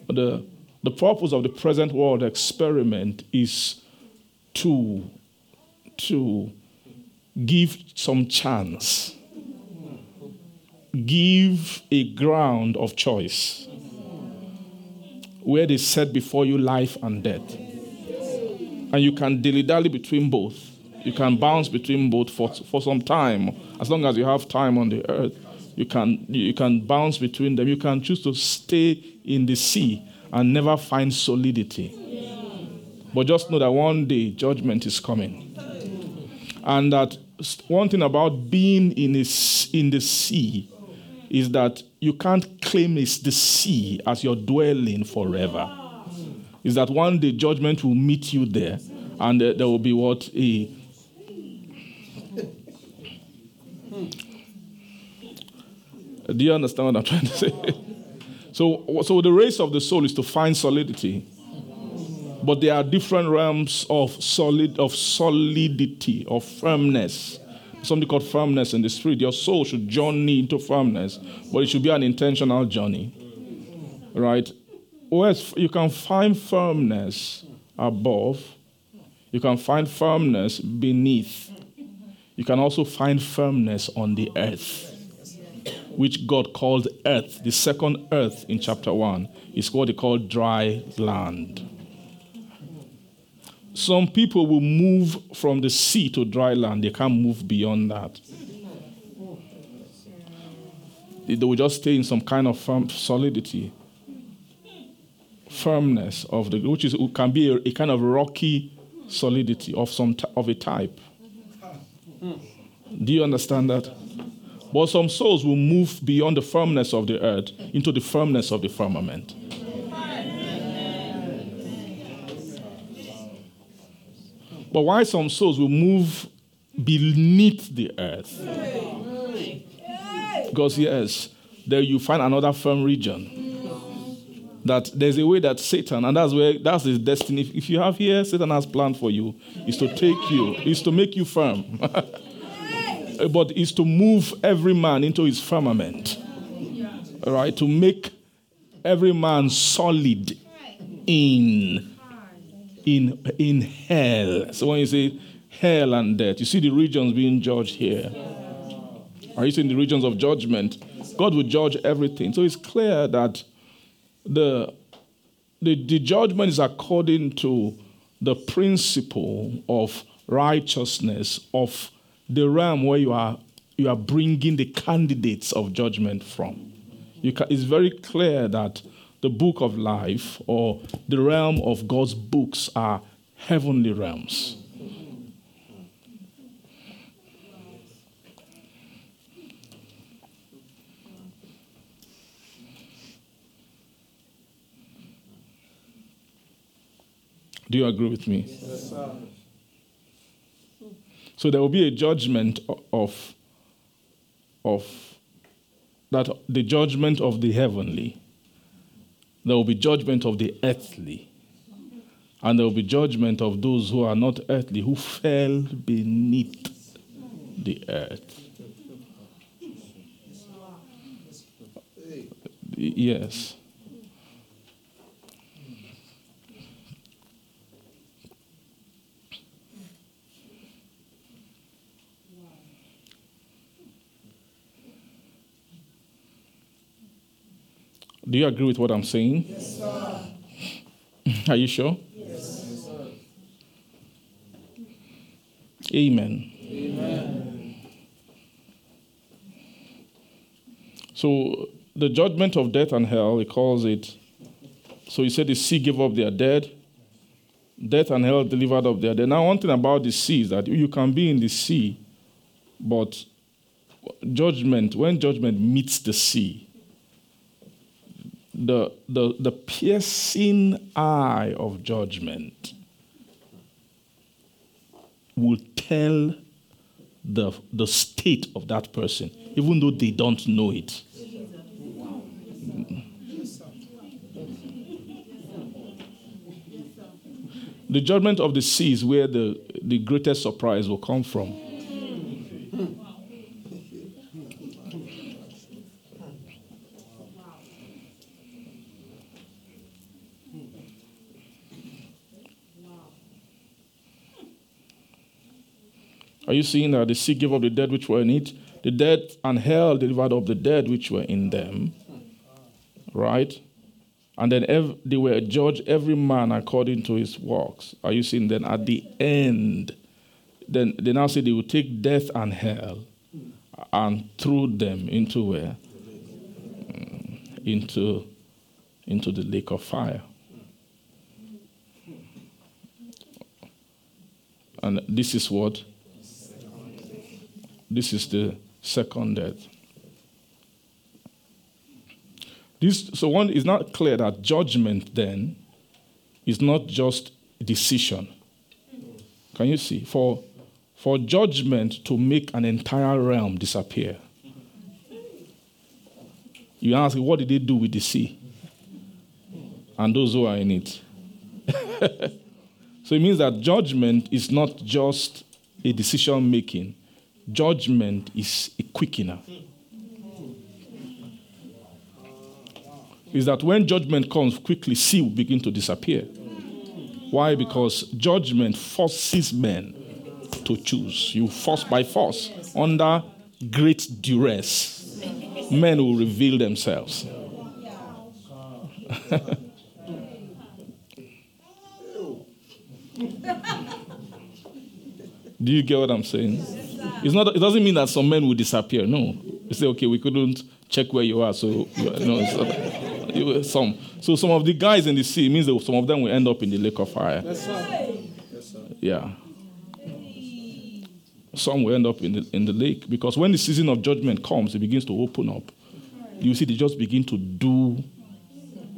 the the purpose of the present world experiment is to to give some chance, give a ground of choice where they set before you life and death. And you can dilly dally between both. You can bounce between both for, for some time. As long as you have time on the earth, you can, you can bounce between them. You can choose to stay in the sea and never find solidity. But just know that one day judgment is coming. And that one thing about being in, a, in the sea is that you can't claim it's the sea as your dwelling forever. Is that one day judgment will meet you there, and there will be what a hmm. Do you understand what I'm trying to say? so, so the race of the soul is to find solidity but there are different realms of solid of solidity of firmness something called firmness in the spirit. Your soul should journey into firmness but it should be an intentional journey right? Whereas you can find firmness above you can find firmness beneath. You can also find firmness on the earth which God called earth, the second earth in chapter 1, is what they called dry land. Some people will move from the sea to dry land, they can't move beyond that. They will just stay in some kind of firm solidity, firmness of the, which is can be a, a kind of rocky solidity of some of a type. Do you understand that? But some souls will move beyond the firmness of the earth into the firmness of the firmament. But why some souls will move beneath the earth? Because, yes, there you find another firm region. That there's a way that Satan, and that's where that's his destiny. If you have here, Satan has planned for you, is to take you, is to make you firm. but is to move every man into his firmament. Right, to make every man solid in in in hell. So when you say hell and death, you see the regions being judged here. Are you seeing the regions of judgment? God will judge everything. So it's clear that the, the, the judgment is according to the principle of righteousness of the realm where you are you are bringing the candidates of judgment from. Can, it's very clear that the book of life or the realm of God's books are heavenly realms. Do you agree with me? Yes, so there will be a judgment of, of that the judgment of the heavenly. There will be judgment of the earthly. And there will be judgment of those who are not earthly, who fell beneath the earth. Yes. Do you agree with what I'm saying? Yes, sir. Are you sure? Yes, sir. Amen. Amen. So the judgment of death and hell, he calls it. So he said the sea gave up their dead. Death and hell delivered up their dead. Now, one thing about the sea is that you can be in the sea, but judgment, when judgment meets the sea, the, the, the piercing eye of judgment will tell the, the state of that person, even though they don't know it. The judgment of the sea is where the, the greatest surprise will come from. Are you seeing that the sea gave up the dead which were in it? The dead and hell delivered up the dead which were in them. Right? And then ev- they were judged every man according to his works. Are you seeing? Then at the end, then they now say they will take death and hell and throw them into where? Into, into the lake of fire. And this is what this is the second death. This, so one is not clear that judgment then is not just decision. Can you see? For, for judgment to make an entire realm disappear, you ask, what did they do with the sea? And those who are in it. so it means that judgment is not just a decision making, judgment is a quickener. Is that when judgment comes quickly, sea will begin to disappear. Why? Because judgment forces men to choose. You force by force under great duress. men will reveal themselves. Do you get what I'm saying? It's not. It doesn't mean that some men will disappear. No, you say, okay, we couldn't check where you are, so you know, so, some. So some of the guys in the sea means that some of them will end up in the lake of fire. Yes, sir. Yes, sir. Yeah. Some will end up in the, in the lake because when the season of judgment comes, it begins to open up. You see, they just begin to do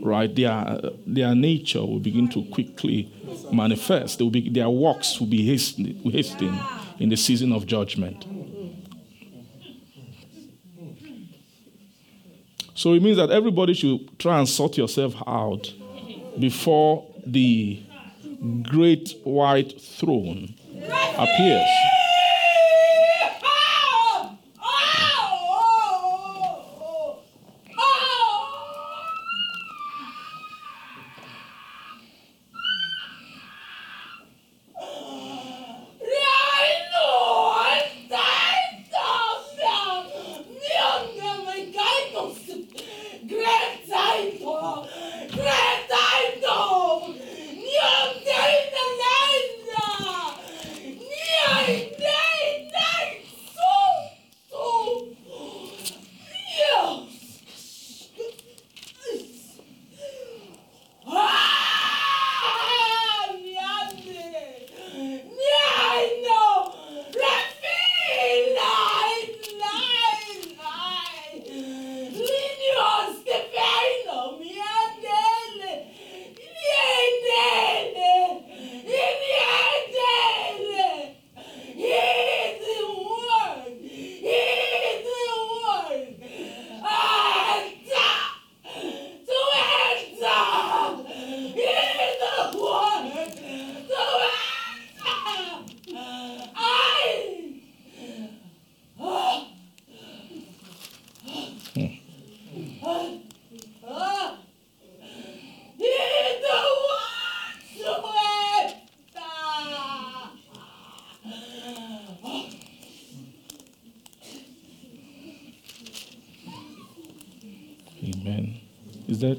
right. Their their nature will begin to quickly manifest. They will be, their works will be hastening, hastening in the season of judgment. So it means that everybody should try and sort yourself out before the great white throne appears.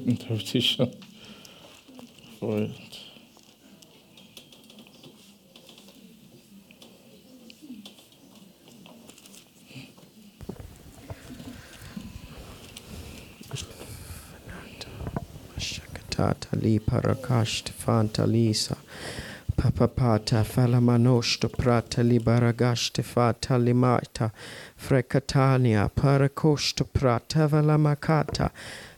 Interpretation for it? Shakatata li parakasht fanta lisa. Papapata falamanoshto prata li baragashte fata limata. Frecatania parakoshto prata valamakata.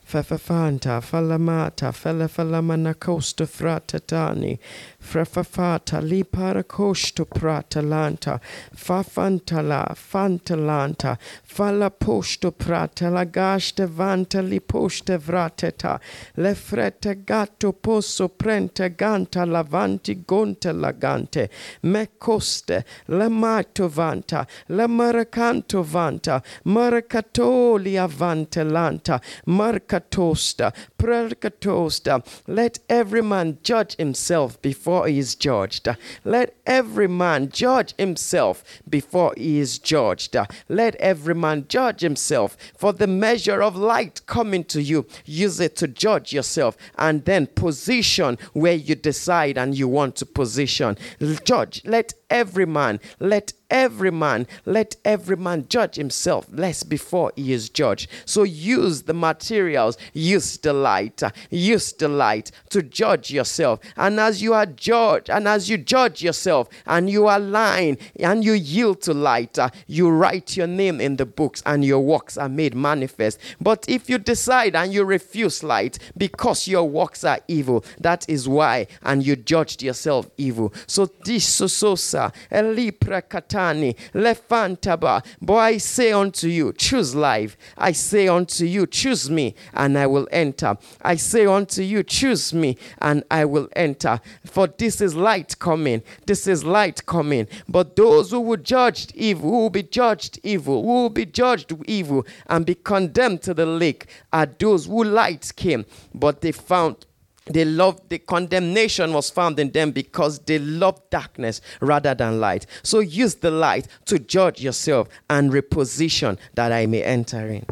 Fefafanta falamata felefalamanacosто fratatani. Frefafata li parakoshto prata lanta. Fafantala fantalanta. Fala posto prata la gaste vanta li poste vrateta. Le frete gatto posso prente ganta lavanti gonte lagante. Me coste le mato vanta. Le maracanto vanta. Maracatoli avante lanta. Marcatosta. Precatosta. Let every man judge himself before he is judged. Let every man judge himself before he is judged. Let every man judge himself. For the measure of light coming to you, use it to judge yourself and then position where you decide and you want to position. Judge, let every man, let every man, let every man judge himself lest before he is judged. So use the materials, use the light, use the light to judge yourself. And as you are judged, and as you judge yourself, and you align and you yield to light, you write your name in the books and your works are made manifest. But if you decide and you refuse light because your works are evil, that is why, and you judged yourself evil. So this so so sa elipra katani lefantaba. Boy, I say unto you, choose life. I say unto you, choose me, and I will enter. I say unto you, choose me, and I will enter. For this is light coming. This is light coming. But those who will judge evil, who will be judged evil, who will be judged evil, and be condemned to the lake, are those who light came, but they found they love the condemnation was found in them because they love darkness rather than light so use the light to judge yourself and reposition that i may enter in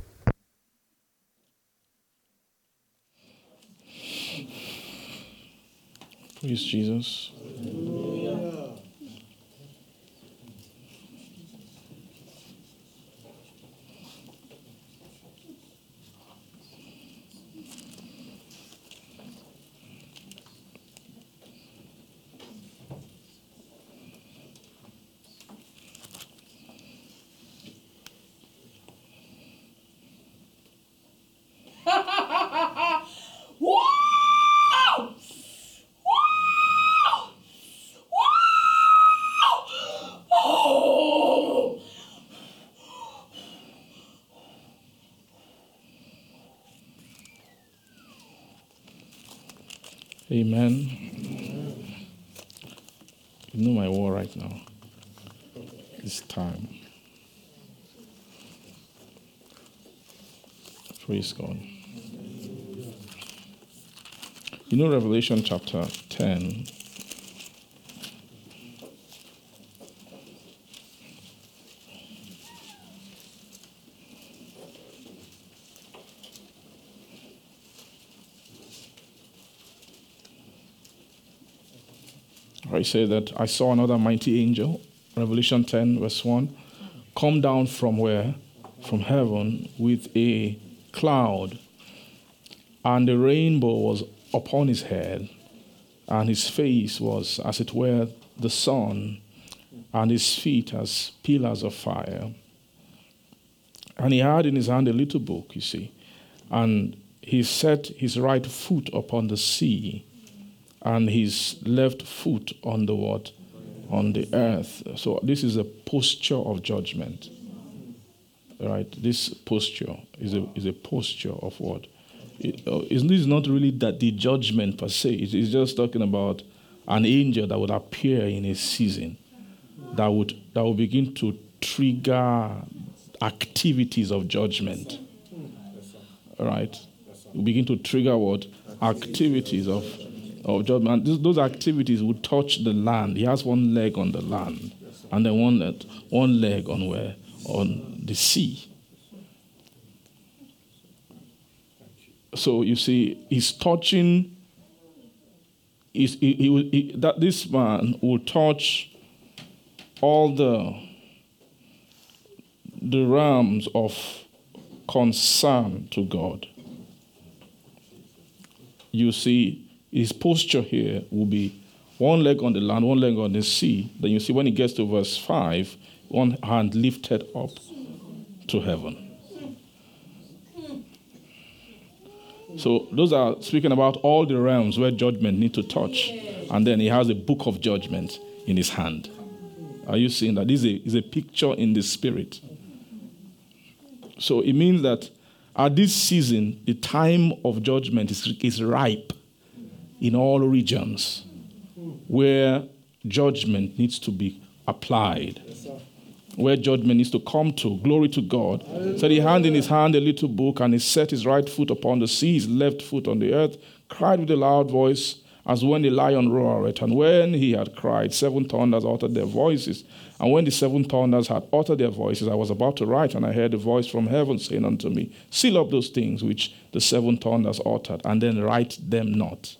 Praise Jesus. Amen. You know my war right now. It's time. Praise God. You know Revelation chapter 10. I say that I saw another mighty angel, Revelation 10, verse 1, come down from where? From heaven with a cloud, and the rainbow was upon his head, and his face was as it were the sun, and his feet as pillars of fire. And he had in his hand a little book, you see, and he set his right foot upon the sea and his left foot on the what? On the earth. So this is a posture of judgment. Right? This posture is a, is a posture of what? It, uh, not really that the judgment per se. It is just talking about an angel that would appear in a season that would that would begin to trigger activities of judgment. Right? We begin to trigger what? Activities of of judgment. Those, activities would touch the land. He has one leg on the land, and then one one leg on where on the sea. So you see, he's touching. He's, he, he, he, that this man will touch all the the realms of concern to God. You see, his posture here will be one leg on the land, one leg on the sea. Then you see when he gets to verse 5, one hand lifted up to heaven. So those are speaking about all the realms where judgment need to touch. And then he has a book of judgment in his hand. Are you seeing that? This is a, is a picture in the spirit. So it means that at this season, the time of judgment is, is ripe in all regions where judgment needs to be applied, where judgment needs to come to. Glory to God. So he had in his hand a little book, and he set his right foot upon the sea, his left foot on the earth, cried with a loud voice, as when the lion roareth. And when he had cried, seven thunders uttered their voices. And when the seven thunders had uttered their voices, I was about to write, and I heard a voice from heaven saying unto me, Seal up those things which the seven thunders uttered, and then write them not.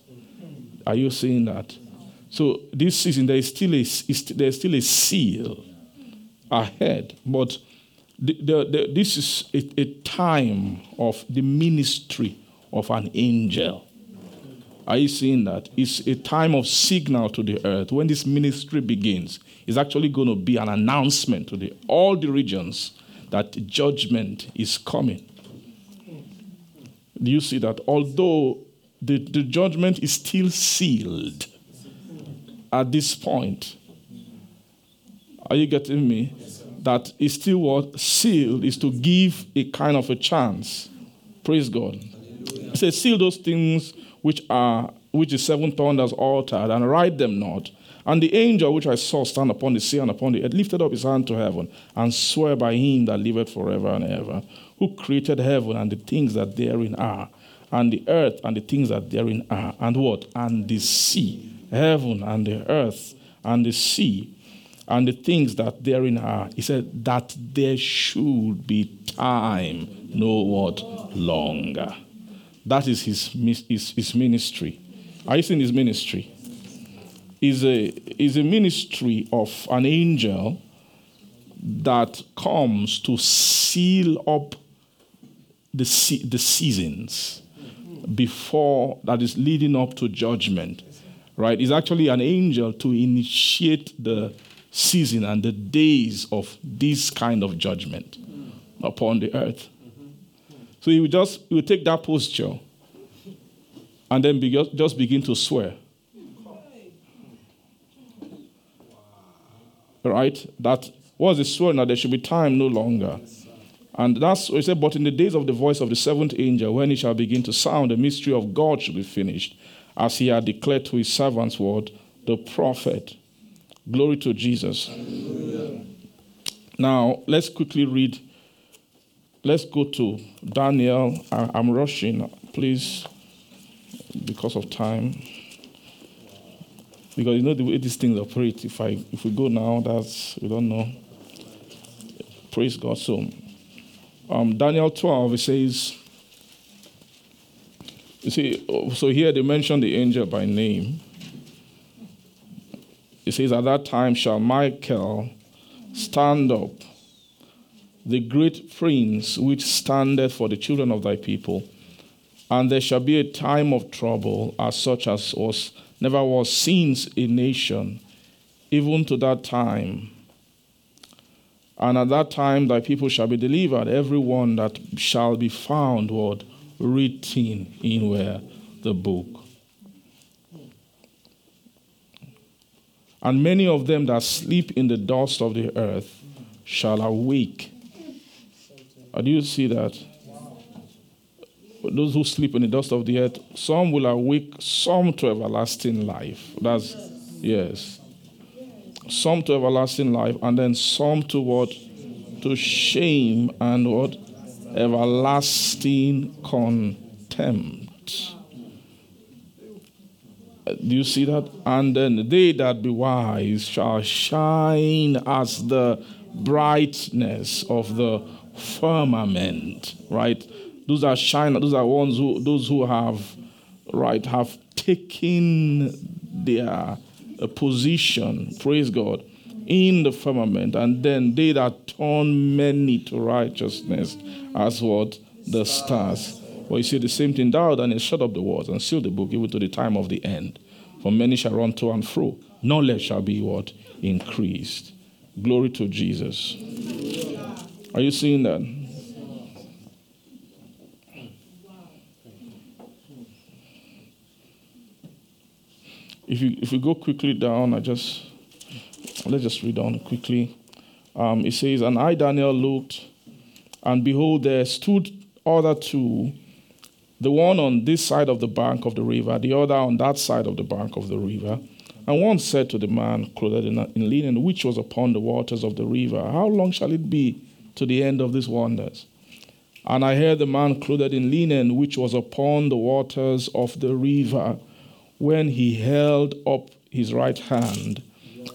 Are you seeing that? So this season there is still a there is still a seal ahead, but the, the, the, this is a, a time of the ministry of an angel. Are you seeing that? It's a time of signal to the earth. When this ministry begins, it's actually going to be an announcement to the, all the regions that judgment is coming. Do you see that? Although the, the judgment is still sealed at this point. Are you getting me? That is still what sealed is to give a kind of a chance. Praise God. It says, seal those things which are which the seven thunders altered, and write them not. And the angel which I saw stand upon the sea and upon the earth lifted up his hand to heaven, and swore by him that liveth forever and ever, who created heaven and the things that therein are, and the earth and the things that therein are, and what? And the sea, heaven and the earth and the sea, and the things that therein are. He said that there should be time, no what longer. That is his, his, his ministry. Are you seeing his ministry? is a, is a ministry of an angel that comes to seal up the, the seasons before that is leading up to judgment right is actually an angel to initiate the season and the days of this kind of judgment upon the earth. So he you just he you take that posture and then be, just begin to swear. Right? That was the swear now there should be time no longer. And that's what he said, but in the days of the voice of the seventh angel, when he shall begin to sound, the mystery of God shall be finished, as he had declared to his servants, word, the prophet. Glory to Jesus. Now, let's quickly read. Let's go to Daniel. I, I'm rushing, please, because of time. Because you know the way these things operate. If I if we go now, that's we don't know. Praise God. So um, Daniel 12, it says, you see, so here they mention the angel by name. It says, At that time shall Michael stand up, the great prince which standeth for the children of thy people, and there shall be a time of trouble as such as was never was since a nation, even to that time and at that time thy people shall be delivered, every one that shall be found what written in where the book. And many of them that sleep in the dust of the earth shall awake. Do you see that? Those who sleep in the dust of the earth, some will awake, some to everlasting life. That's yes some to everlasting life, and then some to what? To shame and what? Everlasting contempt. Do you see that? And then they that be wise shall shine as the brightness of the firmament. Right? Those are shine. Those are ones who those who have right have taken their a position, praise God, in the firmament, and then they that turn many to righteousness as what? The stars. Well, you see the same thing. Thou then shut up the words and seal the book even to the time of the end. For many shall run to and fro. Knowledge shall be what? Increased. Glory to Jesus. Are you seeing that? If you if you go quickly down, I just let's just read on quickly. Um, it says, And I, Daniel, looked, and behold, there stood other two, the one on this side of the bank of the river, the other on that side of the bank of the river. And one said to the man clothed in, in linen, which was upon the waters of the river, How long shall it be to the end of these wonders? And I heard the man clothed in linen, which was upon the waters of the river, when he held up his right hand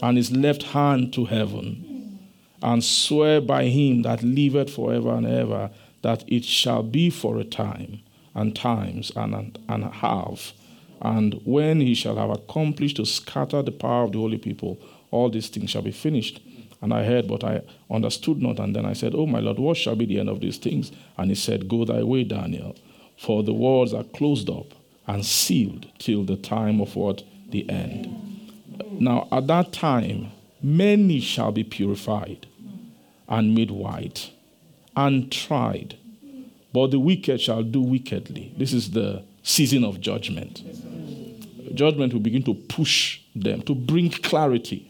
and his left hand to heaven, and swear by him that liveth forever and ever, that it shall be for a time, and times, and, and a half. And when he shall have accomplished to scatter the power of the holy people, all these things shall be finished. And I heard, but I understood not. And then I said, Oh, my Lord, what shall be the end of these things? And he said, Go thy way, Daniel, for the words are closed up and sealed till the time of what? The end. Now, at that time, many shall be purified and made white and tried, but the wicked shall do wickedly. This is the season of judgment. Judgment will begin to push them, to bring clarity.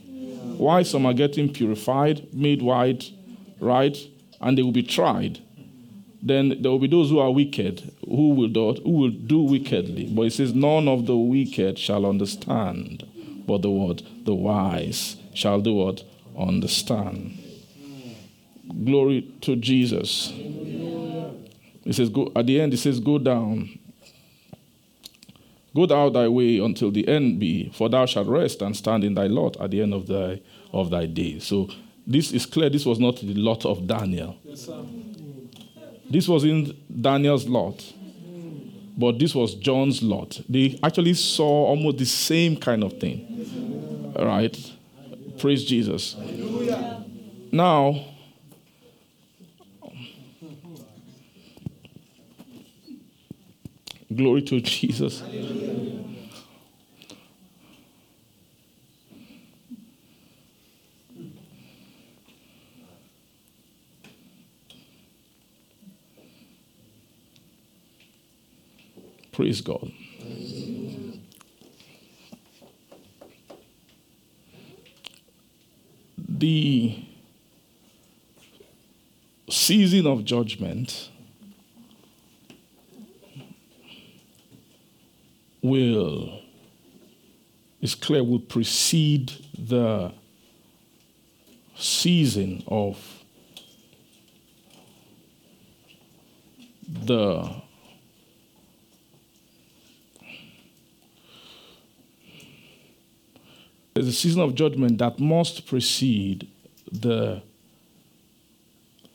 Why some are getting purified, made white, right? And they will be tried then there will be those who are wicked, who will do, who will do wickedly. But it says, none of the wicked shall understand, but the what? The wise shall do what? Understand. Glory to Jesus. It says, go, at the end, it says, go down. Go thou thy way until the end be, for thou shalt rest and stand in thy lot at the end of thy of thy day. So this is clear. This was not the lot of Daniel. Yes, this was in Daniel's lot, but this was John's lot. They actually saw almost the same kind of thing. All right. Praise Jesus. Now, glory to Jesus. Praise God. The season of judgment will, it's clear, will precede the season of the There's a season of judgment that must precede the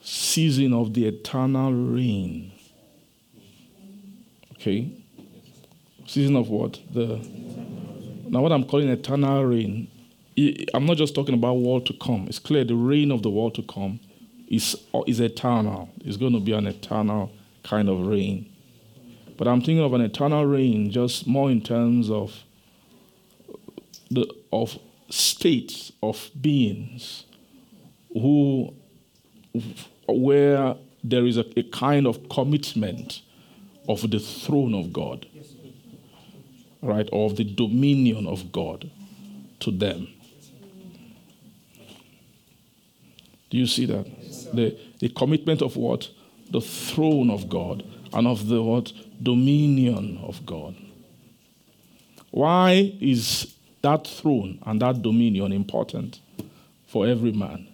season of the eternal reign. Okay? Season of what? The now what I'm calling eternal reign. I'm not just talking about world to come. It's clear the reign of the world to come is is eternal. It's going to be an eternal kind of reign. But I'm thinking of an eternal reign just more in terms of the of states of beings who where there is a, a kind of commitment of the throne of God, right, of the dominion of God to them. Do you see that? The, the commitment of what? The throne of God and of the what? Dominion of God. Why is that throne and that dominion important for every man?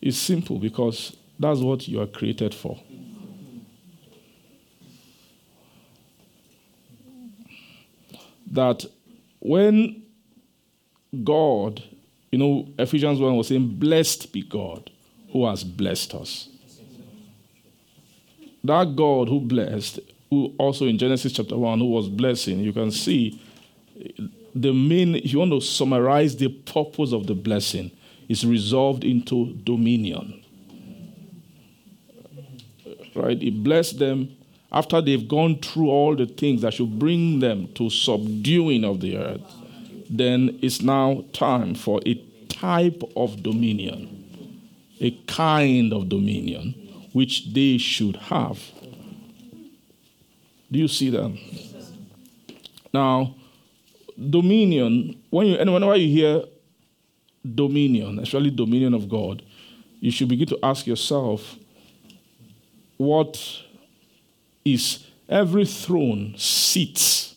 It's simple because that's what you are created for. That when God, you know, Ephesians 1 was saying, Blessed be God who has blessed us. That God who blessed, who also in Genesis chapter 1, who was blessing, you can see the main, if you want to summarize the purpose of the blessing, is resolved into dominion. Right? He blessed them after they've gone through all the things that should bring them to subduing of the earth. Then it's now time for a type of dominion, a kind of dominion which they should have. Do you see that? Now, dominion, when you, and whenever you hear dominion, especially dominion of God, you should begin to ask yourself, what is every throne sits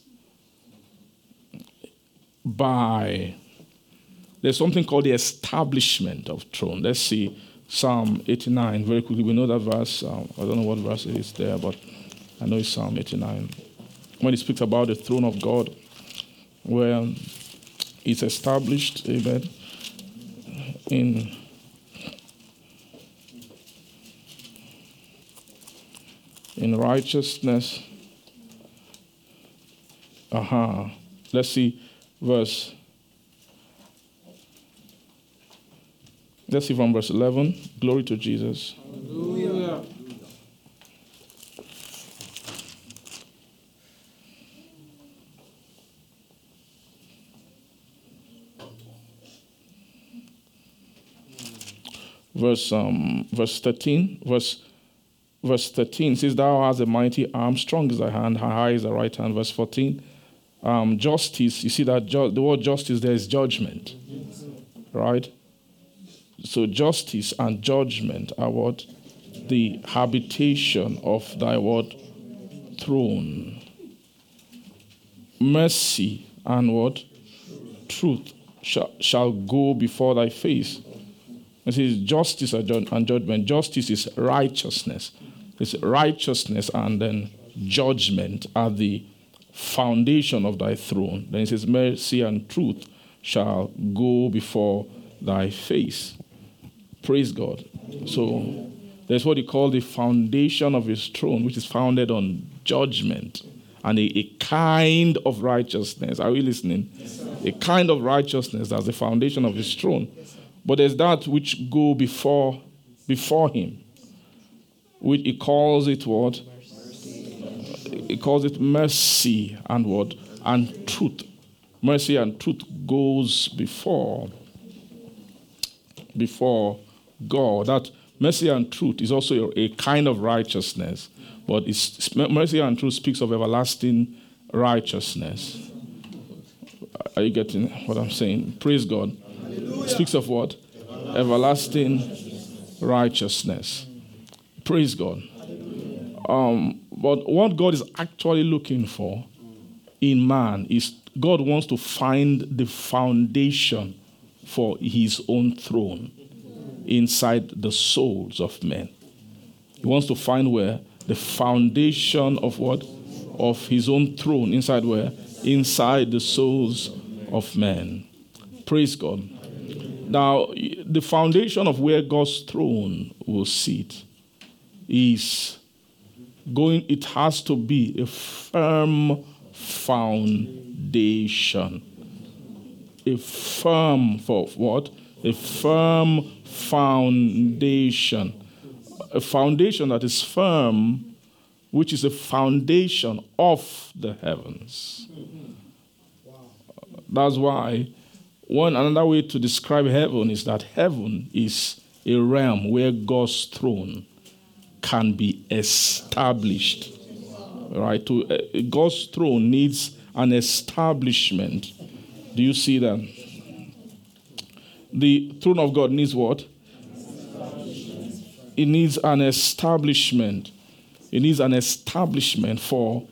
by there's something called the establishment of throne. Let's see Psalm 89 very quickly. We know that verse. Um, I don't know what verse it is there, but I know it's Psalm 89. When it speaks about the throne of God, where it's established, amen, in in righteousness. Aha. Uh-huh. Let's see verse. Let's see from verse 11. Glory to Jesus. Hallelujah. verse um, verse 13 verse verse 13 says thou hast a mighty arm strong is thy hand high is thy right hand verse 14 um, justice you see that ju- the word justice there is judgment right? So justice and judgment are what? The habitation of thy word throne. Mercy and what? Truth shall, shall go before thy face. It says justice and judgment. Justice is righteousness. Righteousness and then judgment are the foundation of thy throne. Then it says mercy and truth shall go before thy face. Praise God. So that's what he called the foundation of his throne, which is founded on judgment and a, a kind of righteousness. Are we listening? a kind of righteousness as the foundation of his throne. But there's that which go before before him. Which he calls it what? He calls it mercy and what? And truth. Mercy and truth goes before before God. That mercy and truth is also a, kind of righteousness, but mercy and truth speaks of everlasting righteousness. Are you getting what I'm saying? Praise God. Speaks of what? Everlasting righteousness. Praise God. Um, but what God is actually looking for in man is God wants to find the foundation for his own throne inside the souls of men. He wants to find where the foundation of what? Of his own throne inside where? Inside the souls of men. Praise God. Now, the foundation of where God's throne will sit is going, it has to be a firm foundation. A firm for what? A firm foundation. A foundation that is firm, which is a foundation of the heavens. That's why one another way to describe heaven is that heaven is a realm where God's throne can be established. Right? To uh, God's throne needs an establishment. Do you see that? The throne of God needs what? It needs an establishment. It needs an establishment for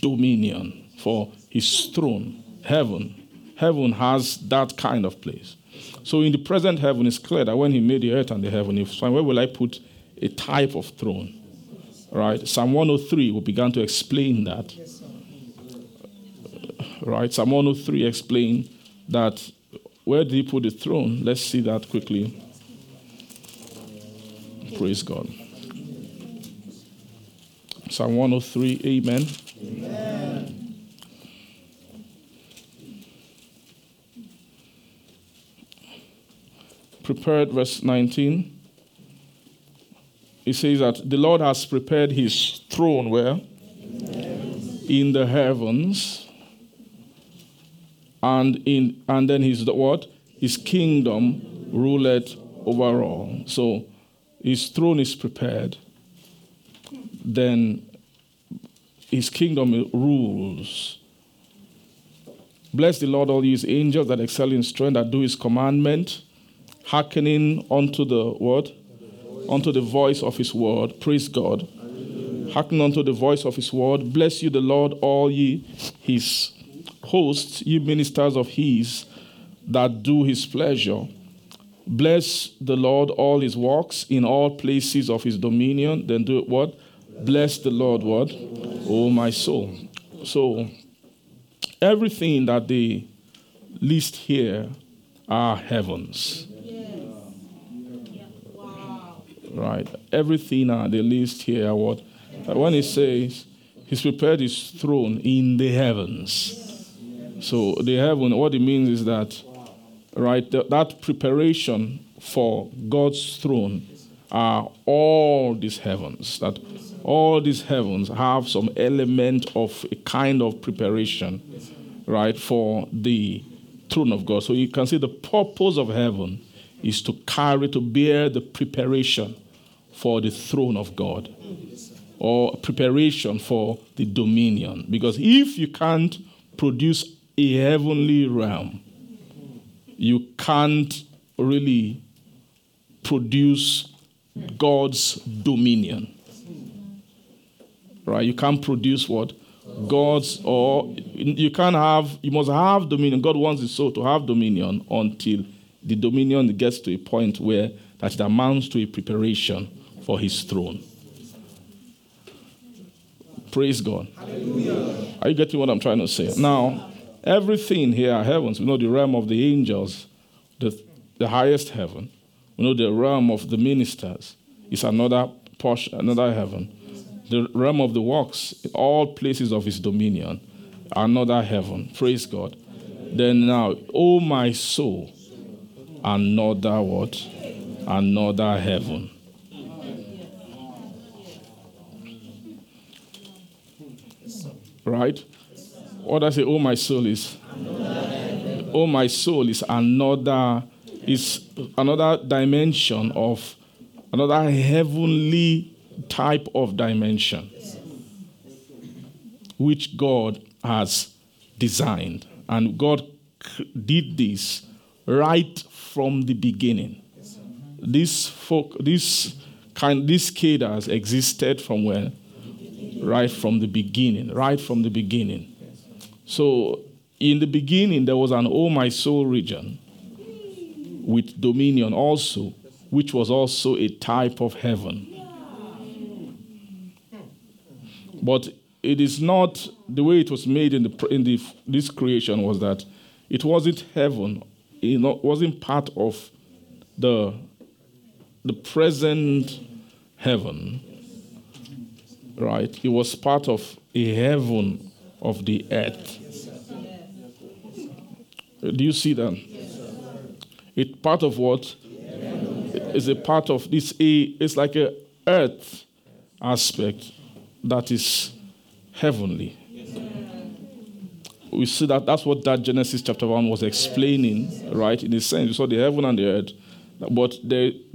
dominion, for his throne, heaven heaven has that kind of place. So in the present heaven, it's clear that when he made the earth and the heaven, if where will I put a type of throne? Right? Psalm 103 will begin to explain that. Right? Psalm 103 explain that where did he put the throne? Let's see that quickly. Praise God. Psalm 103, amen. Amen. prepared, verse 19. It says that the Lord has prepared his throne where? In the heavens. And in and then his what? His kingdom ruleth over all. So his throne is prepared. Then his kingdom rules. Bless the Lord, all his angels that excel in strength, that do his commandment hearkening unto the word, unto the voice of his word. Praise God. Hearken unto the voice of his word. Bless you, the Lord, all ye his hosts, ye ministers of his that do his pleasure. Bless the Lord, all his works in all places of his dominion. Then do it what? Bless the Lord, what? Oh, my soul. So, everything that they list here are heavens. Right? Everything on the list here, what? When it says he's prepared his throne in the heavens. So the heaven, what it means is that, right, that preparation for God's throne are all these heavens. That all these heavens have some element of a kind of preparation, right, for the throne of God. So you can see the purpose of heaven is to carry, to bear the preparation for the throne of God or preparation for the dominion. Because if you can't produce a heavenly realm, you can't really produce God's dominion. Right? You can't produce what? God's, or you can't have, you must have dominion. God wants the soul to have dominion until the dominion gets to a point where that it amounts to a preparation for his throne. Praise God. Hallelujah. Are you getting what I'm trying to say? Now, everything here are heavens. We know the realm of the angels, the, the highest heaven. We know the realm of the ministers is another portion, another heaven. the realm of the works, all places of his dominion, another heaven. Praise God. Then now, oh my soul, another what? Another heaven. Right? What I say, oh my soul is oh my soul is another is another dimension of another heavenly type of dimension which God has designed. And God did this right from the beginning. This folk this kind this cadres existed from where right from the beginning right from the beginning so in the beginning, there was an Oh My Soul region with dominion also, which was also a type of heaven. But it is not the way it was made in, the, in the, this creation was that it wasn't heaven, it wasn't part of the, the present heaven, right? It was part of a heaven of the earth. Do you see that? It's part of what? It's a part of this. It's like a earth aspect that is heavenly. We see that that's what that Genesis chapter 1 was explaining, right? In a sense, you saw the heaven and the earth. But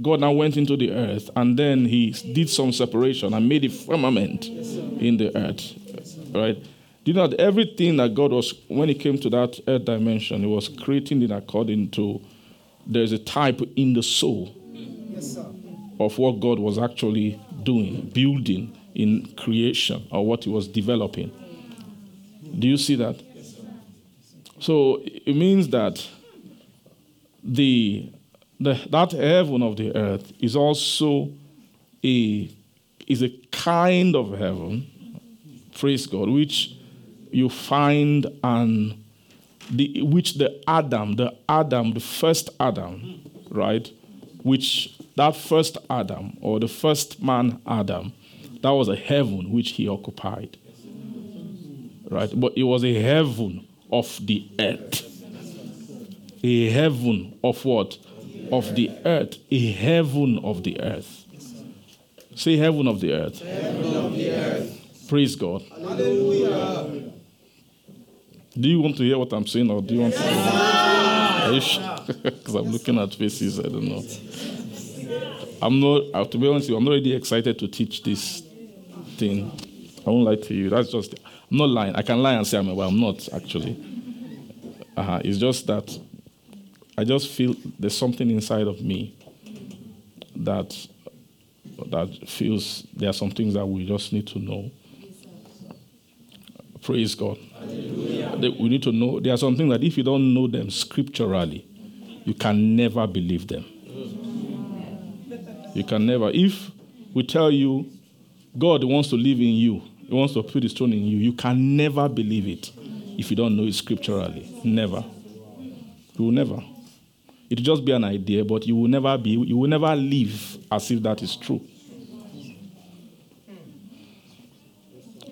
God now went into the earth and then he did some separation and made a firmament in the earth, right? Do you know that everything that God was, when he came to that earth dimension, He was creating it according to, there's a type in the soul of what God was actually doing, building in creation, or what He was developing. Do you see that? So it means that the, the that heaven of the earth is also a is a kind of heaven, praise God, which you find an the, which the Adam, the Adam, the first Adam, right? Which that first Adam or the first man Adam, that was a heaven which he occupied. Right? But it was a heaven of the earth. A heaven of what? Of the earth. A heaven of the earth. Say heaven of the earth. Heaven of the earth. Praise God. Hallelujah. Do you want to hear what I'm saying, or do you want to? Because I'm looking at faces, I don't know. I'm not. Uh, to be honest, with you, I'm not really excited to teach this thing. I won't lie to you. That's just. I'm not lying. I can lie and say I'm, well, I'm not actually. Uh-huh. It's just that I just feel there's something inside of me that that feels there are some things that we just need to know. Praise God. Hallelujah. We need to know there are some things that if you don't know them scripturally, you can never believe them. You can never. If we tell you God wants to live in you, He wants to put His throne in you, you can never believe it if you don't know it scripturally. Never. You will never. It will just be an idea, but you will never be, you will never live as if that is true.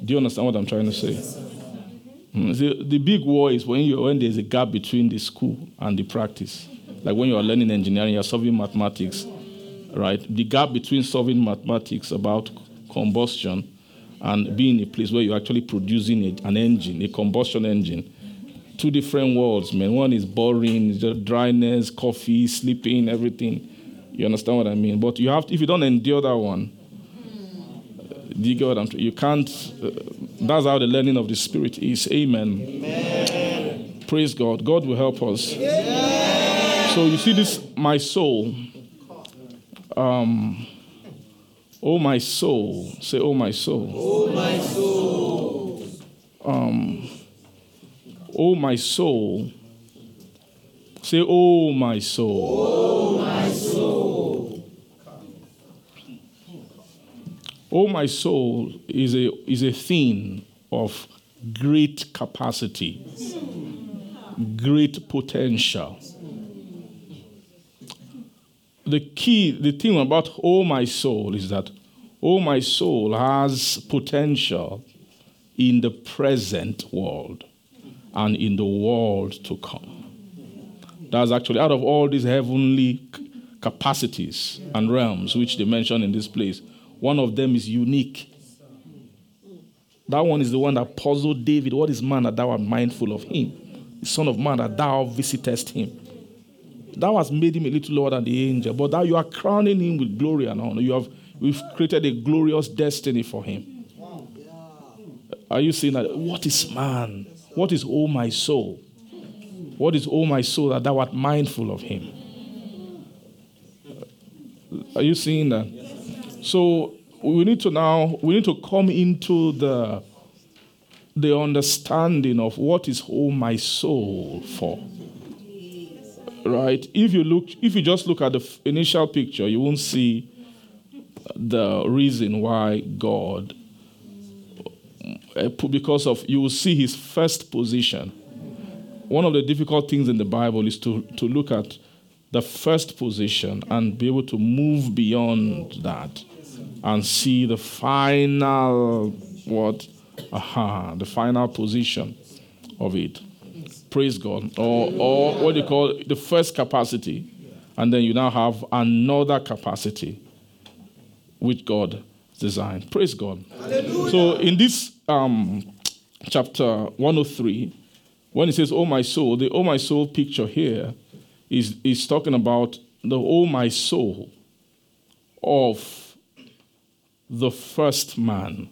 Do you understand what I'm trying to say? Mm, see, the big war is when, you, when there's a gap between the school and the practice. Like when you're learning engineering, you're solving mathematics, right? The gap between solving mathematics about combustion and being a place where you're actually producing a, an engine, a combustion engine. Two different worlds, man. One is boring, just dryness, coffee, sleeping, everything. You understand what I mean? But you have, to, if you don't endure that one, do you get what I'm saying? You can't. Uh, that's how the learning of the Spirit is. Amen. Amen. Praise God. God will help us. Yeah. So you see this, my soul. Um, oh my soul. Say, oh my soul. Oh my soul. Um, oh my soul. Say, oh my soul. Oh my soul. Oh, my soul is a, is a thing of great capacity, great potential. The key, the thing about oh, my soul is that Oh, my soul has potential in the present world and in the world to come. That's actually out of all these heavenly capacities and realms which they mention in this place, one of them is unique. That one is the one that puzzled David. What is man that thou art mindful of him? The son of man that thou visitest him. Thou hast made him a little lower than the angel, but thou you are crowning him with glory and honor. You have we've created a glorious destiny for him. Are you seeing that? What is man? What is all my soul? What is all my soul that thou art mindful of him? Are you seeing that? So we need to now we need to come into the the understanding of what is all my soul for. Right? If you look if you just look at the initial picture, you won't see the reason why God uh, Uh, because of you will see his first position. One of the difficult things in the Bible is to, to look at the first position and be able to move beyond that and see the final what? Aha the final position of it. Praise god. Or or what you call the first capacity. And then you now have another capacity with god designed praise god Hallelujah. so in this um, chapter 103 when it says oh my soul the oh my soul picture here is, is talking about the oh my soul of the first man.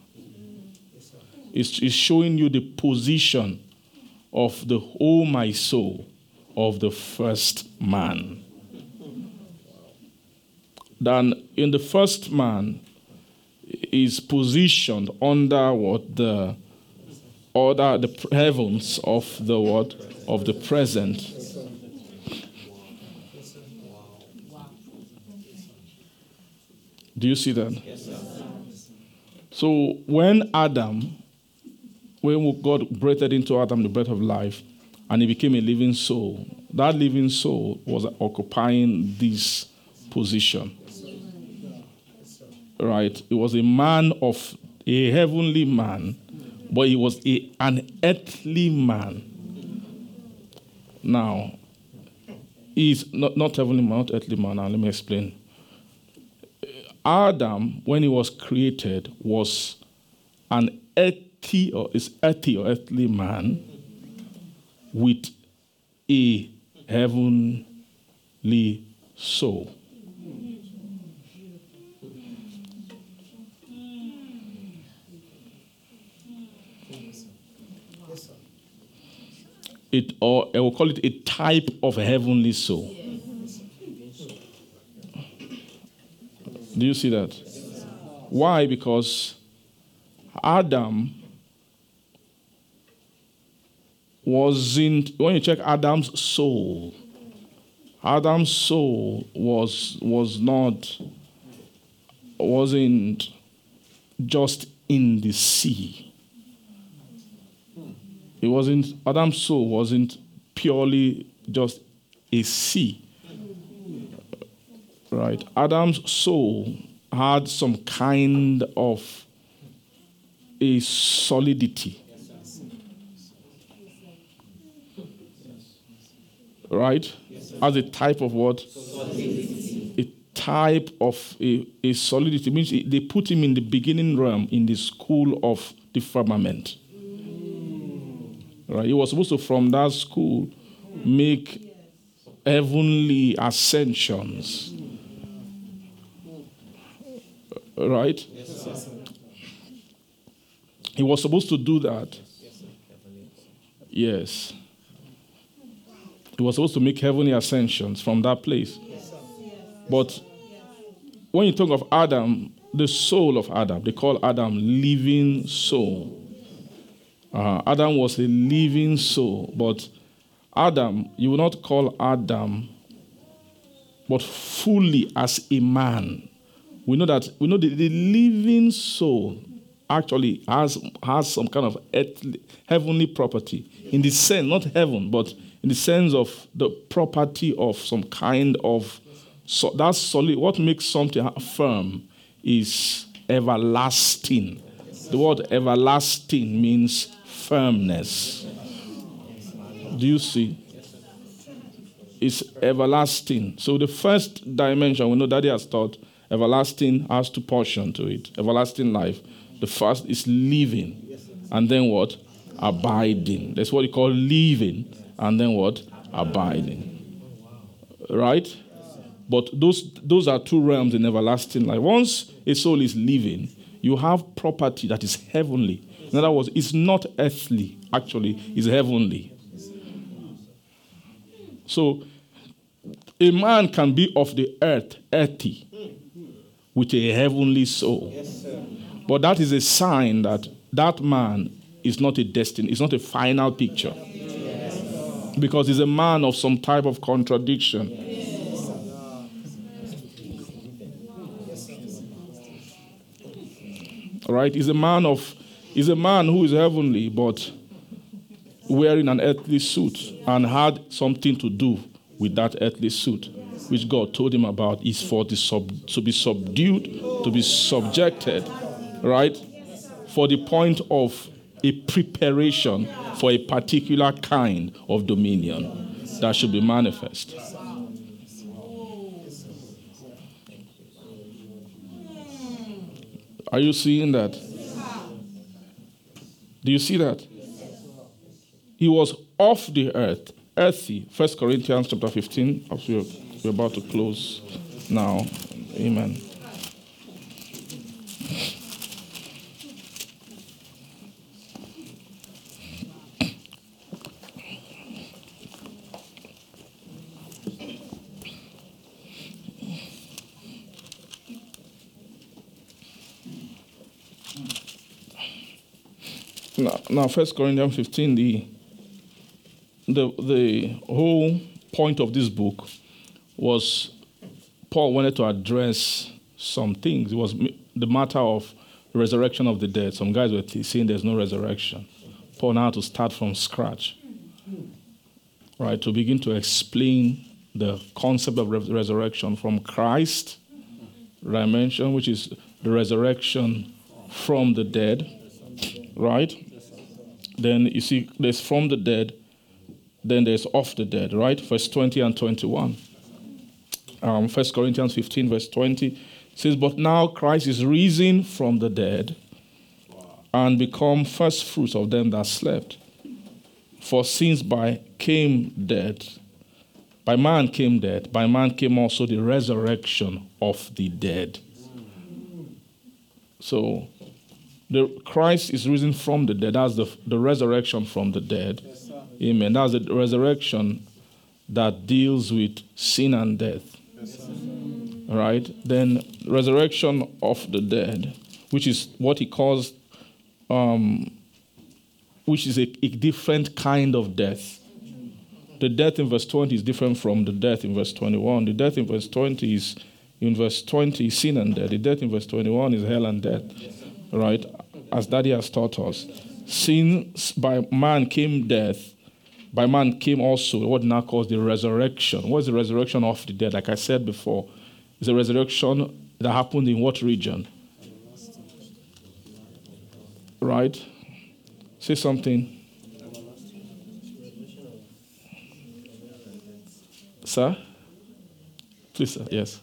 It's, it's showing you the position of the oh my soul of the first man. Then in the first man is positioned under what the order the heavens of the what of the present Do you see that? So when Adam, when God breathed into Adam the breath of life, and he became a living soul, that living soul was occupying this position. Right? He was a man of a heavenly man, but he was a, an earthly man. Now, he's not, not heavenly man, not earthly man. Now, let me explain. Adam, when he was created, was an earthy or is earthy or earthly man with a heavenly soul. It, or I will call it a type of heavenly soul. Do you see that? Why? Because Adam wasn't, when you check Adam's soul, Adam's soul was, was not, wasn't just in the sea. It wasn't, Adam's soul wasn't purely just a sea right? Adam's soul had some kind of a solidity. Right? As a type of what? A type of a, a solidity. means they put him in the beginning realm in the school of the firmament. Right? He was supposed to, from that school, make heavenly ascensions Right? Yes, he was supposed to do that. Yes. He was supposed to make heavenly ascensions from that place. But when you talk of Adam, the soul of Adam, they call Adam living soul. Uh, Adam was a living soul, but Adam, you will not call Adam, but fully as a man we know that we know that the living soul actually has has some kind of earthly, heavenly property in the sense, not heaven, but in the sense of the property of some kind of so that's solid. What makes something firm is everlasting. The word everlasting means firmness. Do you see? It's everlasting. So the first dimension, we know Daddy has taught, everlasting has two portion to it. Everlasting life. The first is living. And then what? Abiding. That's what you call living. And then what? Abiding. Right? But those, those are two realms in everlasting life. Once a soul is living, you have property that is heavenly. In other words, it's not earthly, actually, it's heavenly. So, a man can be of the earth, earthy, with a heavenly soul. but that is a sign that that man is not a destiny, it's not a final picture. Because he's a man of some type of contradiction. All right, he's a man of he's a man who is heavenly, but wearing an earthly suit and had something to do with that earthly suit, which God told him about, is for the sub, to be subdued, to be subjected, right? For the point of a preparation for a particular kind of dominion that should be manifest. Are you seeing that? Do you see that? He was off the earth, earthy. First Corinthians chapter 15, as we're, we're about to close now. Amen. Now, now First Corinthians 15, the, the, the whole point of this book was Paul wanted to address some things. It was the matter of resurrection of the dead. Some guys were saying there's no resurrection. Paul now to start from scratch, right, to begin to explain the concept of resurrection from Christ dimension, which is the resurrection from the dead, right? Then you see, there's from the dead, then there's of the dead, right? Verse 20 and 21. Um, 1 Corinthians 15, verse 20 says, But now Christ is risen from the dead and become first fruits of them that slept. For since by came death, by man came death, by man came also the resurrection of the dead. So the Christ is risen from the dead. That's the, the resurrection from the dead. Yes, Amen. That's the resurrection that deals with sin and death. Yes, right? Then resurrection of the dead, which is what he calls, um, which is a, a different kind of death. The death in verse 20 is different from the death in verse 21. The death in verse 20 is, in verse 20, is sin and death. The death in verse 21 is hell and death right? As Daddy has taught us. Since by man came death, by man came also what now calls the resurrection. What is the resurrection of the dead? Like I said before, it's a resurrection that happened in what region? Right? Say something. Sir? Please, sir. Yes.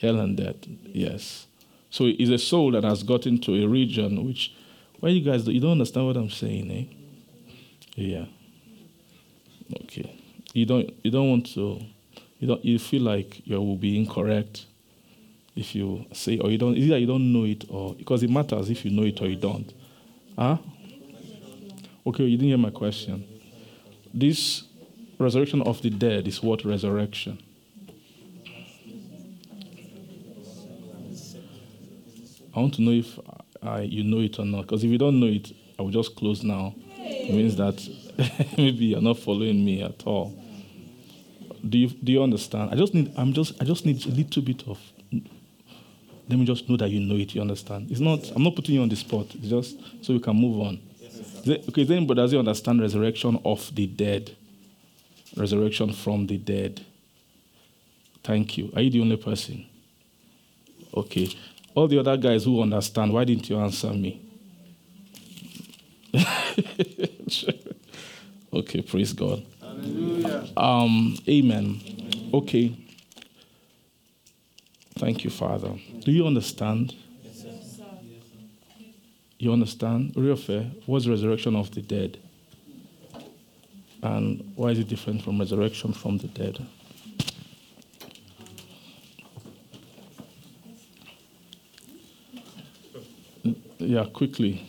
Hell and death, yes. So it's a soul that has gotten to a region which, why you guys, you don't understand what I'm saying, eh? Yeah. Okay. You don't, you don't want to, you don't, you feel like you will be incorrect if you say, or you don't, either you don't know it or, because it matters if you know it or you don't. Huh? Okay, you didn't hear my question. This resurrection of the dead is what resurrection? I want to know if I, you know it or not. Because if you don't know it, I will just close now. It means that maybe you're not following me at all. Do you do you understand? I just need I'm just I just need a little bit of let me just know that you know it, you understand. It's not I'm not putting you on the spot, it's just so we can move on. Is okay, then but does he understand resurrection of the dead? Resurrection from the dead. Thank you. Are you the only person? Okay. All the other guys who understand, why didn't you answer me? okay, praise God. Hallelujah. Um, amen. Okay. Thank you, Father. Do you understand? You understand? Real fair. What's resurrection of the dead? And why is it different from resurrection from the dead? Yeah, quickly.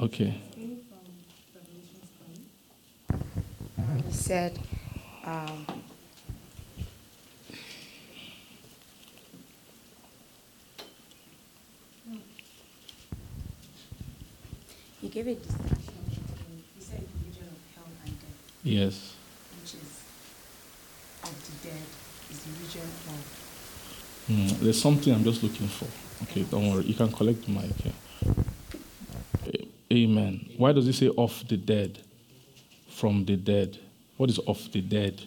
Okay. He said, um, he gave a discussion. He said the region of hell and death, Yes. which is of the dead, is the region of. Mm, there's something I'm just looking for. Okay, don't worry. You can collect the mic. Yeah. Amen. Why does it say of the dead? From the dead. What is of the dead?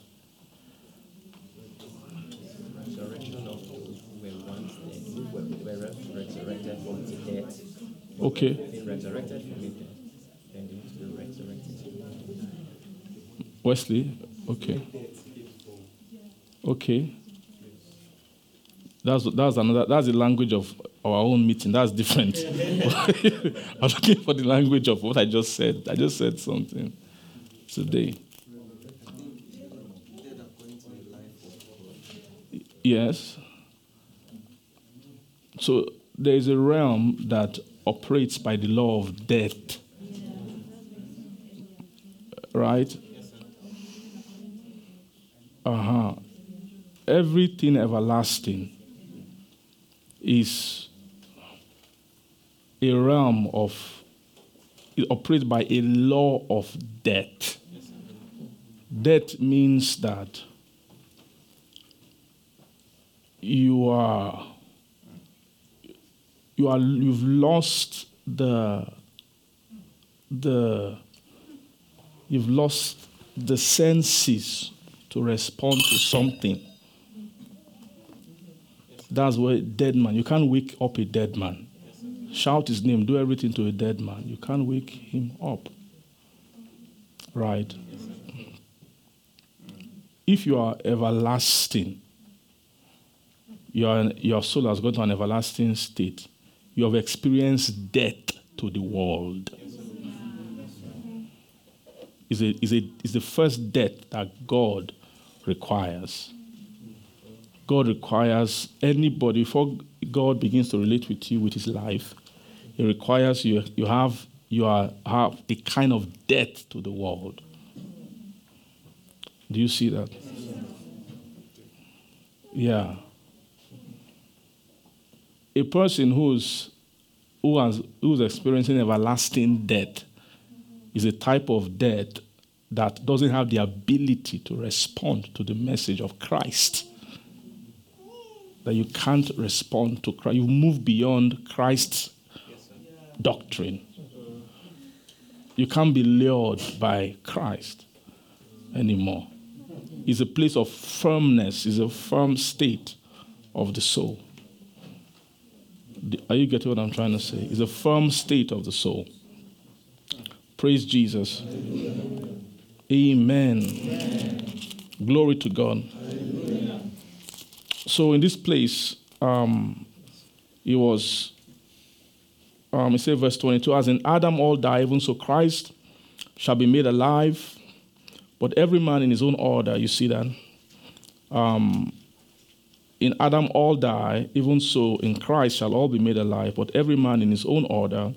resurrection of those who were once dead, who were, were resurrected from the dead. Okay. Been resurrected from the dead, then they need to be resurrected. Wesley. Okay. Okay. That's that's another that's the language of our own meeting. That's different. I'm looking for the language of what I just said. I just said something today. Yes. So there is a realm that operates by the law of death. Right? Uh huh. Everything everlasting is a realm of, it operates by a law of death. Death means that you are, you are, you've lost the, the, you've lost the senses to respond to something. That's where dead man. You can't wake up a dead man. Shout his name, do everything to a dead man. You can't wake him up. Right? If you are everlasting, your, your soul has gone to an everlasting state. You have experienced death to the world. Is a, is a, the first death that God requires. God requires anybody, before God begins to relate with you with his life, it requires you, you have you are, have a kind of death to the world. Do you see that? Yeah. A person who's who has who's experiencing everlasting death is a type of death that doesn't have the ability to respond to the message of Christ. That you can't respond to Christ. You move beyond Christ's doctrine. You can't be lured by Christ anymore. It's a place of firmness, it's a firm state of the soul. Are you getting what I'm trying to say? It's a firm state of the soul. Praise Jesus. Amen. Glory to God. So in this place, um, it was, um, it says verse 22, as in Adam all die, even so Christ shall be made alive, but every man in his own order. You see that? Um, in Adam all die, even so in Christ shall all be made alive, but every man in his own order.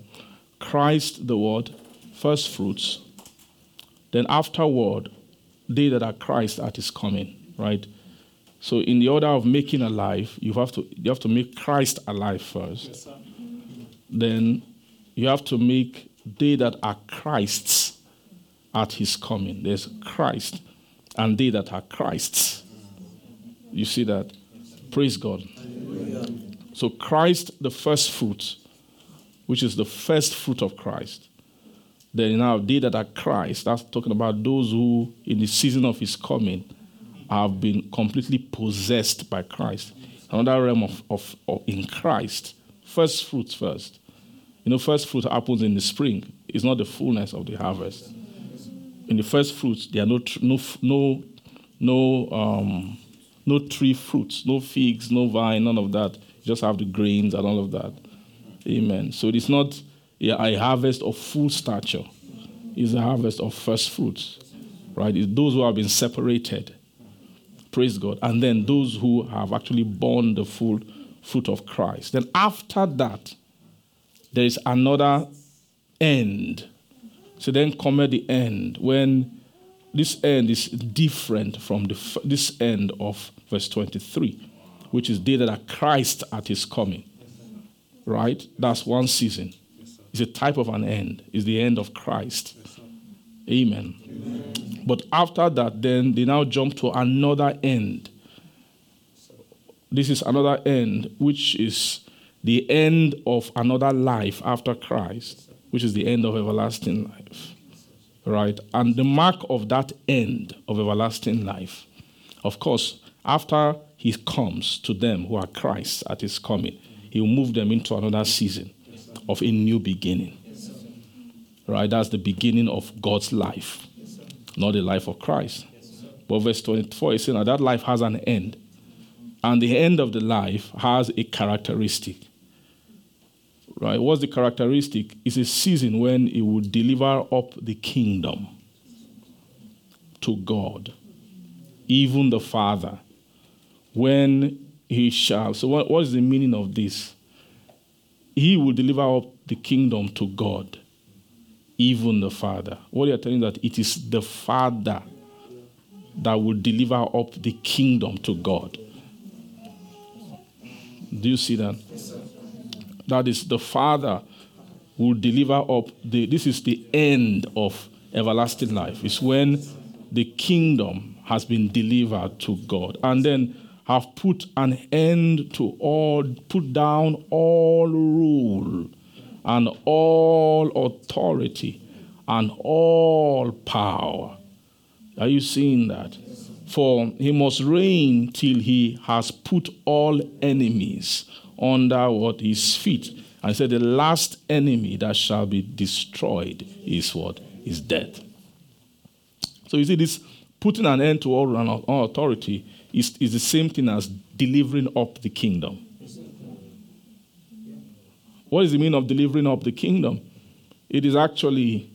Christ the word, first fruits. Then afterward, they that are Christ at his coming, right? So in the order of making alive, you have to you have to make Christ alive first. then you have to make they that are Christ's at his coming. There's Christ and they that are Christ's. You see that? Praise God. So Christ, the first fruit, which is the first fruit of Christ. Then now they that are Christ, that's talking about those who, in the season of his coming, have been completely possessed by Christ. Another realm of, of, of in Christ. First fruits first. You know, first fruit happens in the spring. It's not the fullness of the harvest. In the first fruits, there are no no no no um, no tree fruits, no figs, no vine, none of that. You just have the grains and all of that. Amen. So it's not a harvest of full stature. It's a harvest of first fruits. Right? It's those who have been separated. Praise God. And then those who have actually borne the full fruit of Christ. Then after that, there is another end. So then come at the end when this end is different from the, this end of verse 23, which is day that Christ at his coming. Right? That's one season. It's a type of an end. It's the end of Christ. Amen. Amen. But after that, then they now jump to another end. This is another end, which is the end of another life after Christ, which is the end of everlasting life. Right? And the mark of that end of everlasting life, of course, after he comes to them who are Christ at his coming, he will move them into another season of a new beginning. Right? That's the beginning of God's life, not the life of Christ. But verse 24 is saying that that life has an end. And the end of the life has a characteristic. Right? What's the characteristic? It's a season when it will deliver up the kingdom to God, even the Father. When he shall. So, what, what is the meaning of this? He will deliver up the kingdom to God, even the Father. What you're telling that it is the Father that will deliver up the kingdom to God. Do you see that? That is the Father will deliver up the this is the end of everlasting life. It's when the kingdom has been delivered to God. And then have put an end to all, put down all rule and all authority and all power. Are you seeing that? For he must reign till he has put all enemies under what his feet. And said, The last enemy that shall be destroyed is what? Is death. So you see, this putting an end to all, all authority is, is the same thing as delivering up the kingdom. What is the meaning of delivering up the kingdom? It is actually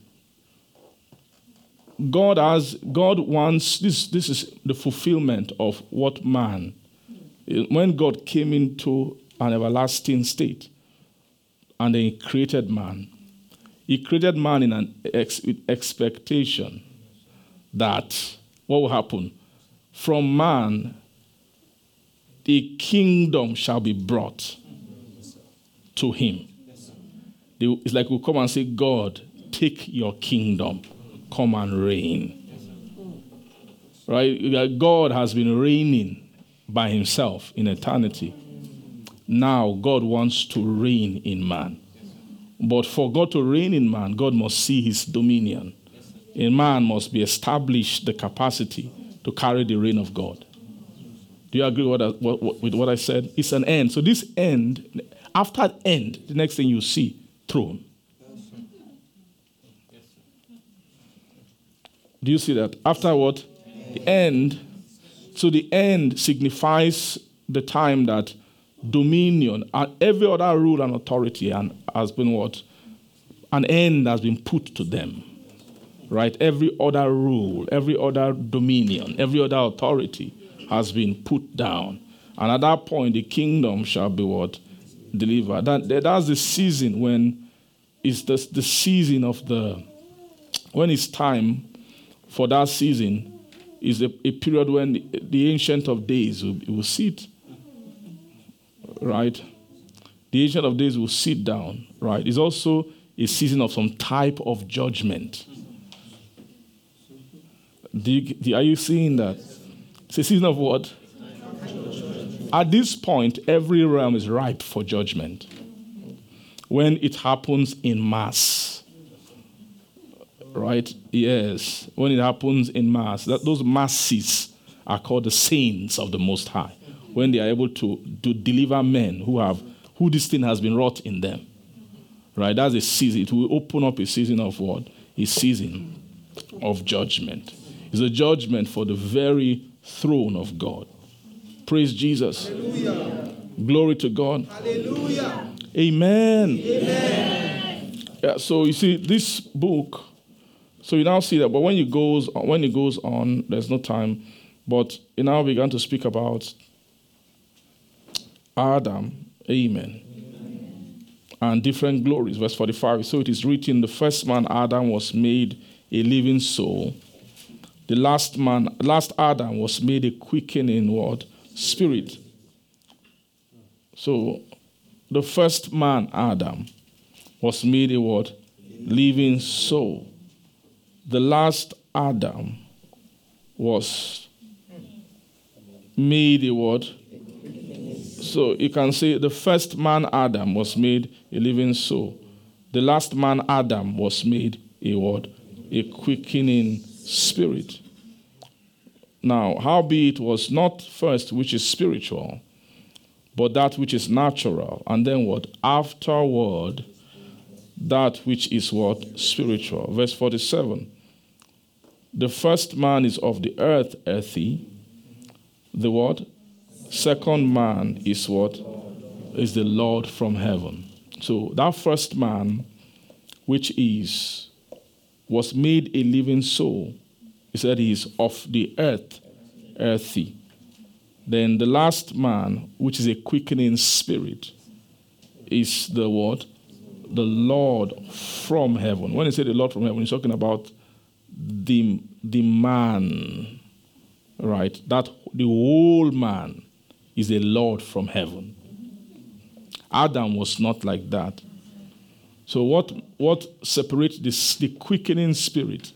God has God wants this this is the fulfillment of what man when God came into an everlasting state and then he created man he created man in an ex- expectation that what will happen from man the kingdom shall be brought to him. It's like we come and say, God, take your kingdom, come and reign. Right? God has been reigning by himself in eternity. Now, God wants to reign in man. But for God to reign in man, God must see his dominion. In man must be established the capacity to carry the reign of God. Do you agree with what, I, what, with what I said? It's an end. So this end, after end, the next thing you see, throne. Do you see that? After what? The end. So the end signifies the time that dominion and every other rule and authority and has been what? An end has been put to them. Right? Every other rule, every other dominion, every other authority has been put down. And at that point, the kingdom shall be what? Delivered. That, that's the season when it's the, the season of the, when it's time for that season, is a, a period when the, Ancient of Days will, will sit. Right? The Ancient of Days will sit down. Right? It's also a season of some type of judgment. Do you, are you seeing that? It's a season of what? At this point, every realm is ripe for judgment when it happens in mass. Right? Yes. When it happens in mass. That those masses are called the saints of the Most High. When they are able to, to deliver men who have who this thing has been wrought in them. Right? That's a season. It will open up a season of what? A season of judgment. It's a judgment for the very throne of God. Praise Jesus. Hallelujah. Glory to God. Hallelujah. Amen. Amen. Yeah, so you see this book, so you now see that, but when it goes on, when it goes on, there's no time. But it now began to speak about Adam. Amen. Amen. And different glories. Verse 45. So it is written, the first man Adam was made a living soul. The last man, last Adam was made a quickening word, spirit. So the first man, Adam, was made a what? Living soul. The last Adam was made a what? So you can say the first man, Adam, was made a living soul. The last man, Adam, was made a what? A quickening spirit. Now, howbeit was not first which is spiritual, but that which is natural, and then what? Afterward, that which is what? Spiritual. Verse 47. The first man is of the earth, earthy. The what? Second man is what? Is the Lord from heaven. So that first man, which is, was made a living soul, he said he is of the earth, earthy. Then the last man, which is a quickening spirit, is the what? The Lord from heaven. When he said the Lord from heaven, he's talking about the, the man, right? That the whole man is a Lord from heaven. Adam was not like that. So what, what separates this, the quickening spirit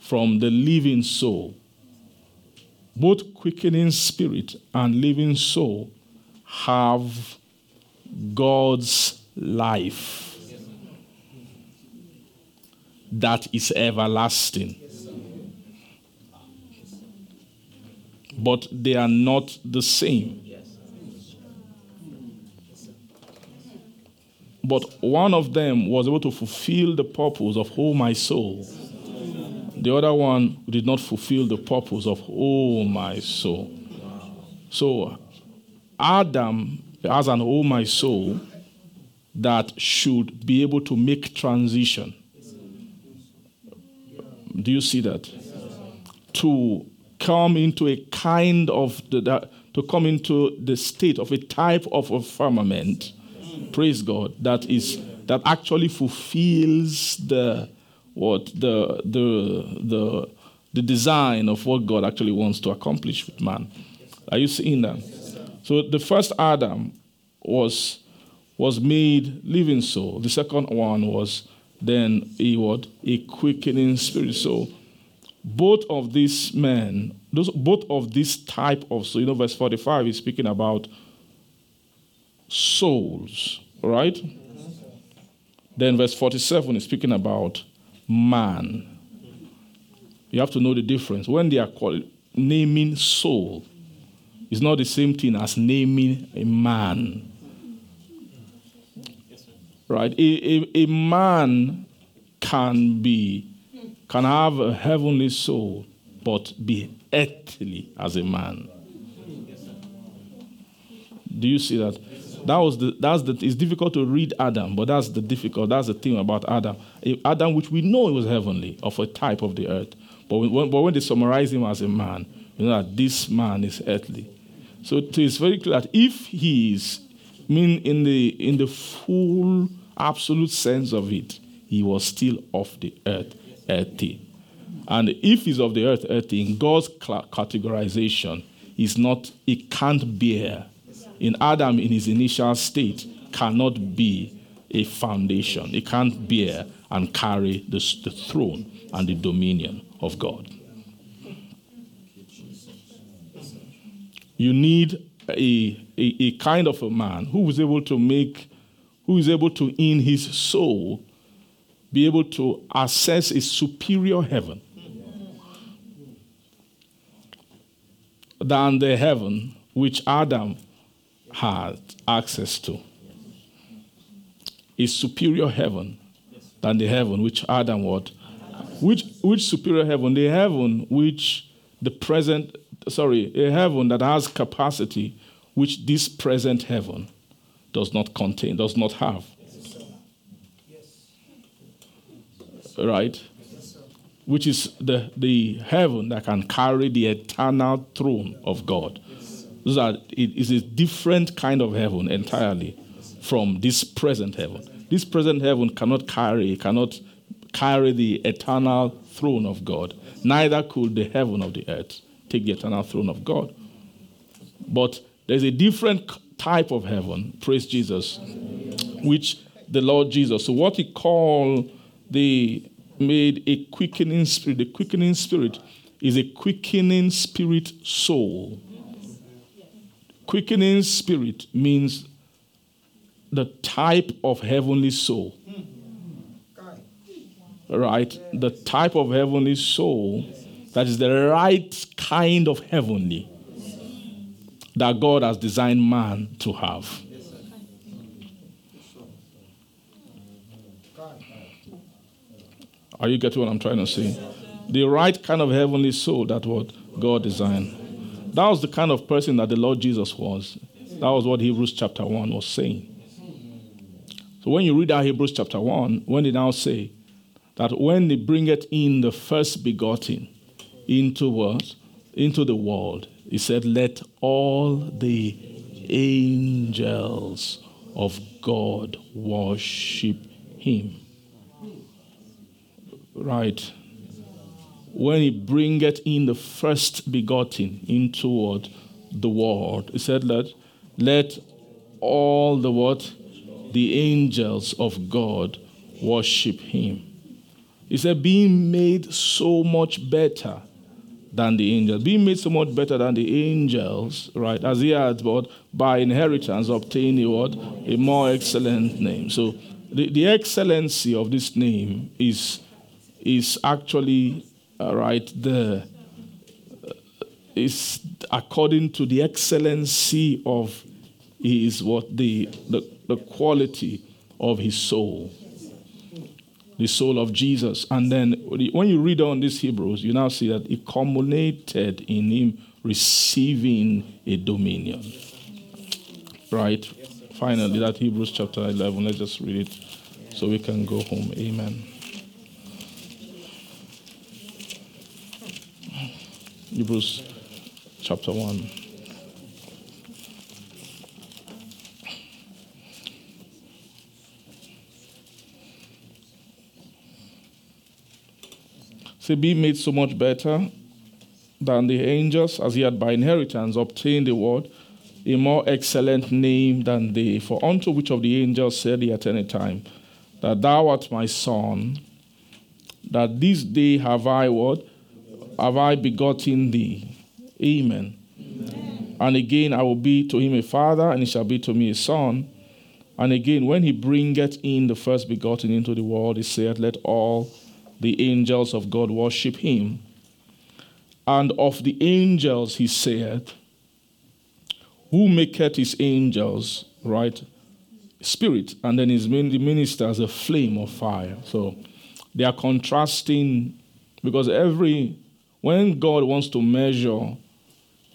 from the living soul both quickening spirit and living soul have God's life that is everlasting. But they are not the same. But one of them was able to fulfill the purpose of whole my soul the other one did not fulfill the purpose of, oh, my soul. So Adam has an oh, my soul that should be able to make transition. Do you see that? To come into a kind of the, that, to come into the state of a type of a firmament, praise God, that is that actually fulfills the what the the the the design of what God actually wants to accomplish with man. Are you seeing that? So the first Adam was was made living soul. The second one was then a what a quickening spirit. So both of these men, those both of this type of so you know verse 45 is speaking about souls, right? Then verse 47 is speaking about man. You have to know the difference. When they are called naming soul, it's not the same thing as naming a man. Right? A, a, a man can be can have a heavenly soul, but be earthly as a man. Do you see that? That was the that's the it's difficult to read Adam, but that's the difficult that's the thing about Adam. Adam, which we know was heavenly, of a type of the earth, but when, but when they summarize him as a man, you know that this man is earthly. So it is very clear that if he is, mean in the in the full absolute sense of it, he was still of the earth, earthy. And if he's of the earth, earthy, in God's categorization, he's not, he can't bear in Adam in his initial state cannot be a foundation. It can't bear and carry the, the throne and the dominion of God. You need a, a, a kind of a man who is able to make, who is able to, in his soul, be able to access a superior heaven than the heaven which Adam had access to. is superior heaven than the heaven which Adam what? Which which superior heaven? The heaven which the present sorry, a heaven that has capacity which this present heaven does not contain, does not have. Right? Which is the, the heaven that can carry the eternal throne of God. Those are, it is a different kind of heaven entirely from this present heaven. This present heaven cannot carry, cannot carry the eternal throne of God. Neither could the heaven of the earth take the eternal throne of God. But there's a different type of heaven, praise Jesus, which the Lord Jesus, so what he called the made a quickening spirit. The quickening spirit is a quickening spirit soul. Quickening spirit means the type of heavenly soul. Right? The type of heavenly soul that is the right kind of heavenly that God has designed man to have. Are you getting what I'm trying to say? The right kind of heavenly soul that what God designed. That was the kind of person that the Lord Jesus was. That was what Hebrews chapter 1 was saying. So when you read out Hebrews chapter 1, when they now say that when they bring it in the first begotten into what? Into the world, he said, Let all the angels of God worship him. Right. When he bringeth in the first begotten into what? The world. He said, Let, let all the what? The angels of God worship him. He said, being made so much better than the angels, being made so much better than the angels, right? As he had, but by inheritance obtained a what? A more excellent name. So the, the excellency of this name is, is actually, uh, right, the, uh, according to the excellency of his what? The, the, the quality of his soul the soul of Jesus. And then when you read on these Hebrews, you now see that it culminated in him receiving a dominion. Right? Finally, that Hebrews chapter 11. Let's just read it so we can go home. Amen. Hebrews chapter 1. to be made so much better than the angels, as he had by inheritance obtained the word, a more excellent name than they. For unto which of the angels said he at any time, That thou art my son, that this day have I what? Have I begotten thee? Amen. Amen. And again I will be to him a father, and he shall be to me a son. And again, when he bringeth in the first begotten into the world, he saith, Let all the angels of God worship him. And of the angels, he said, Who maketh his angels, right? Spirit, and then his ministers a flame of fire. So they are contrasting because every, when God wants to measure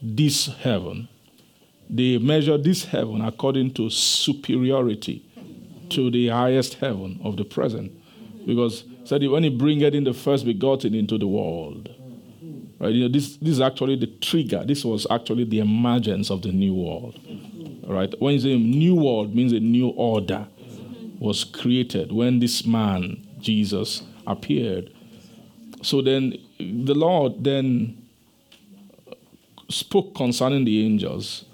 this heaven, they measure this heaven according to superiority to the highest heaven of the present. Because said when he bringeth in the first begotten into the world. Right? You know, this, this is actually the trigger. This was actually the emergence of the new world. Right? When you say new world means a new order was created when this man, Jesus, appeared. So then the Lord then spoke concerning the angels.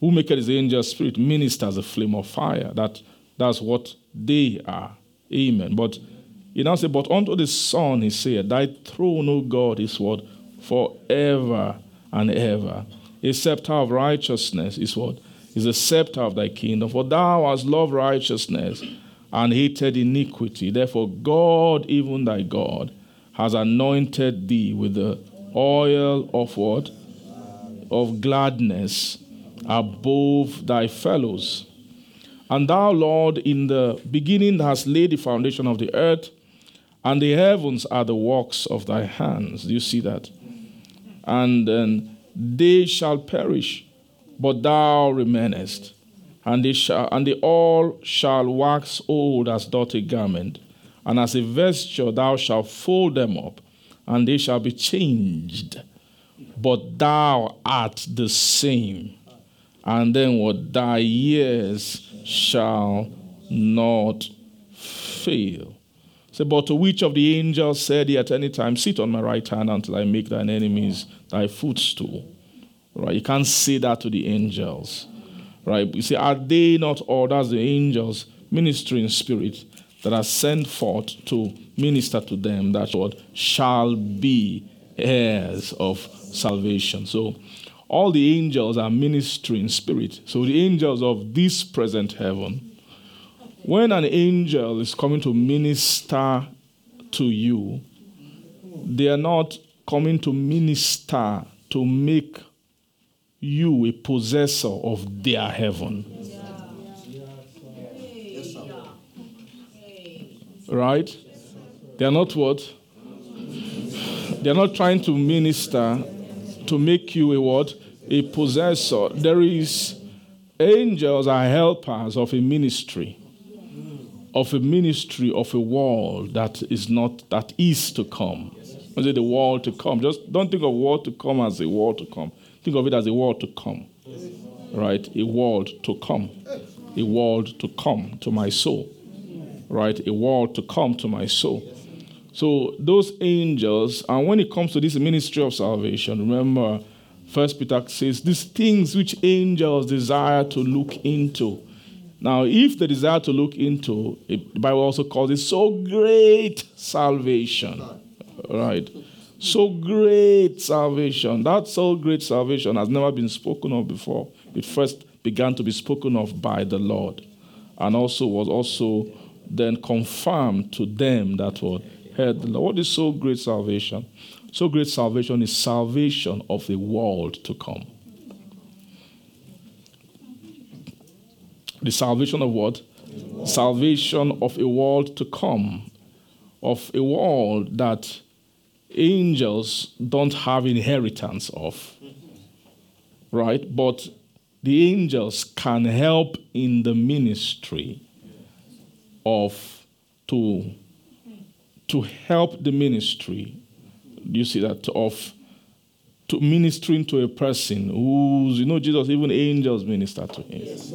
Who make his angel spirit ministers a flame of fire. That that's what they are. Amen. But he now said, But unto the Son, he said, Thy throne, O God, is what? Forever and ever. a scepter of righteousness is what? Is a scepter of thy kingdom. For thou hast loved righteousness and hated iniquity. Therefore, God, even thy God, has anointed thee with the oil of what? Of gladness above thy fellows. And thou, Lord, in the beginning hast laid the foundation of the earth, and the heavens are the works of thy hands. Do you see that? And then they shall perish, but thou remainest, and they shall and they all shall wax old as doth a garment, and as a vesture thou shalt fold them up, and they shall be changed. But thou art the same, and then what thy years shall not fail. Say, but to which of the angels said he at any time, Sit on my right hand until I make thine enemies thy footstool? Right? You can't say that to the angels. Right? You see, are they not all, that's the angels, ministering spirit that are sent forth to minister to them that what shall be heirs of salvation. So all the angels are ministering spirit. So the angels of this present heaven when an angel is coming to minister to you, they are not coming to minister to make you a possessor of their heaven. Right? They are not what? They are not trying to minister to make you a what? A possessor. There is angels are helpers of a ministry of a ministry of a world that is not that is to come. I say the world to come. Just don't think of world to come as a world to come. Think of it as a world to come. Right? A world to come. A world to come to my soul. Right? A world to come to my soul. So those angels, and when it comes to this ministry of salvation, remember First Peter says these things which angels desire to look into. Now, if the desire to look into, it, the Bible also calls it so great salvation. Right? So great salvation. That so great salvation has never been spoken of before. It first began to be spoken of by the Lord. And also was also then confirm to them that were heard the Lord. What is so great salvation? So great salvation is salvation of the world to come. The salvation of what? Salvation of a world to come, of a world that angels don't have inheritance of. Right? But the angels can help in the ministry of to to help the ministry. You see that of to ministering to a person who's you know Jesus even angels minister to him. Yes,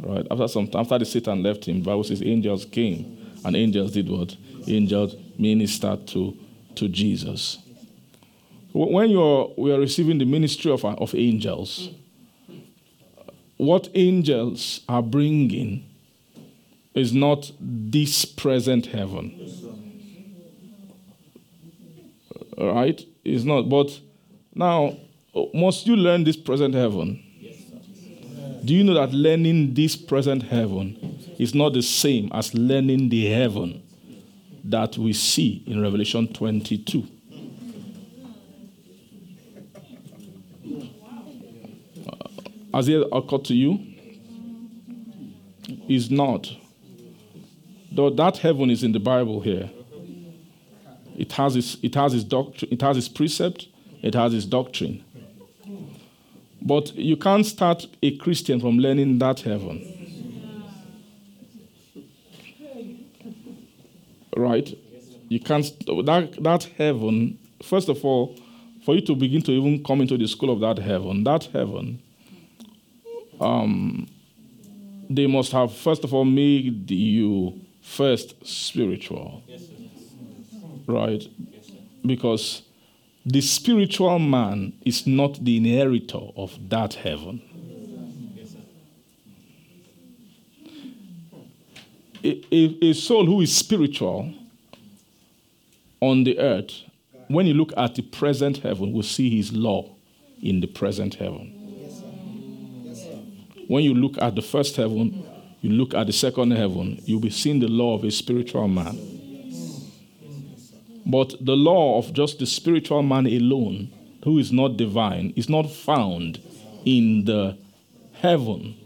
right after some after the Satan left him, Bible says angels came and angels did what? Angels ministered to to Jesus. When you're we are receiving the ministry of of angels, what angels are bringing is not this present heaven. Right? It's not. But now, must you learn this present heaven? Do you know that learning this present heaven is not the same as learning the heaven that we see in Revelation 22? Uh, has it occurred to you? Is not. Though that heaven is in the Bible here. It has its, it has its doctrine, it has its precept, it has its doctrine. But you can't start a Christian from learning that heaven. Right? You can't that that heaven, first of all, for you to begin to even come into the school of that heaven, that heaven, um, they must have first of all made you first spiritual. Right? Because the spiritual man is not the inheritor of that heaven. A, a, a, soul who is spiritual on the earth, when you look at the present heaven, will see his law in the present heaven. When you look at the first heaven, you look at the second heaven, you'll be seeing the law of a spiritual man. But the law of just the spiritual man alone, who is not divine, is not found in the heaven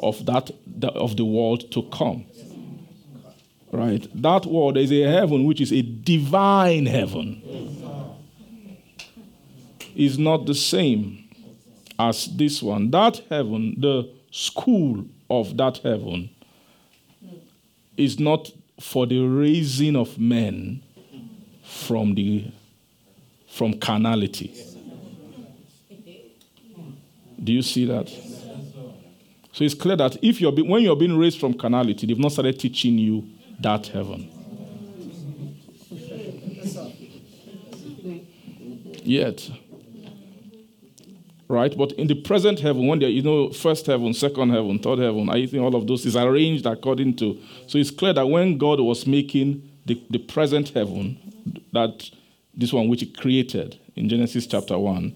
of that of the world to come. Right? That world is a heaven which is a divine heaven. Is not the same as this one. That heaven, the school of that heaven, is not for the raising of men from the from carnality. Do you see that? So it's clear that if you're when you're being raised from carnality, they've not started teaching you that heaven. Yet. Right? But in the present heaven, when there you know, first heaven, second heaven, third heaven, I think all of those is arranged according to. So it's clear that when God was making the, the present heaven, that this one which he created in Genesis chapter 1,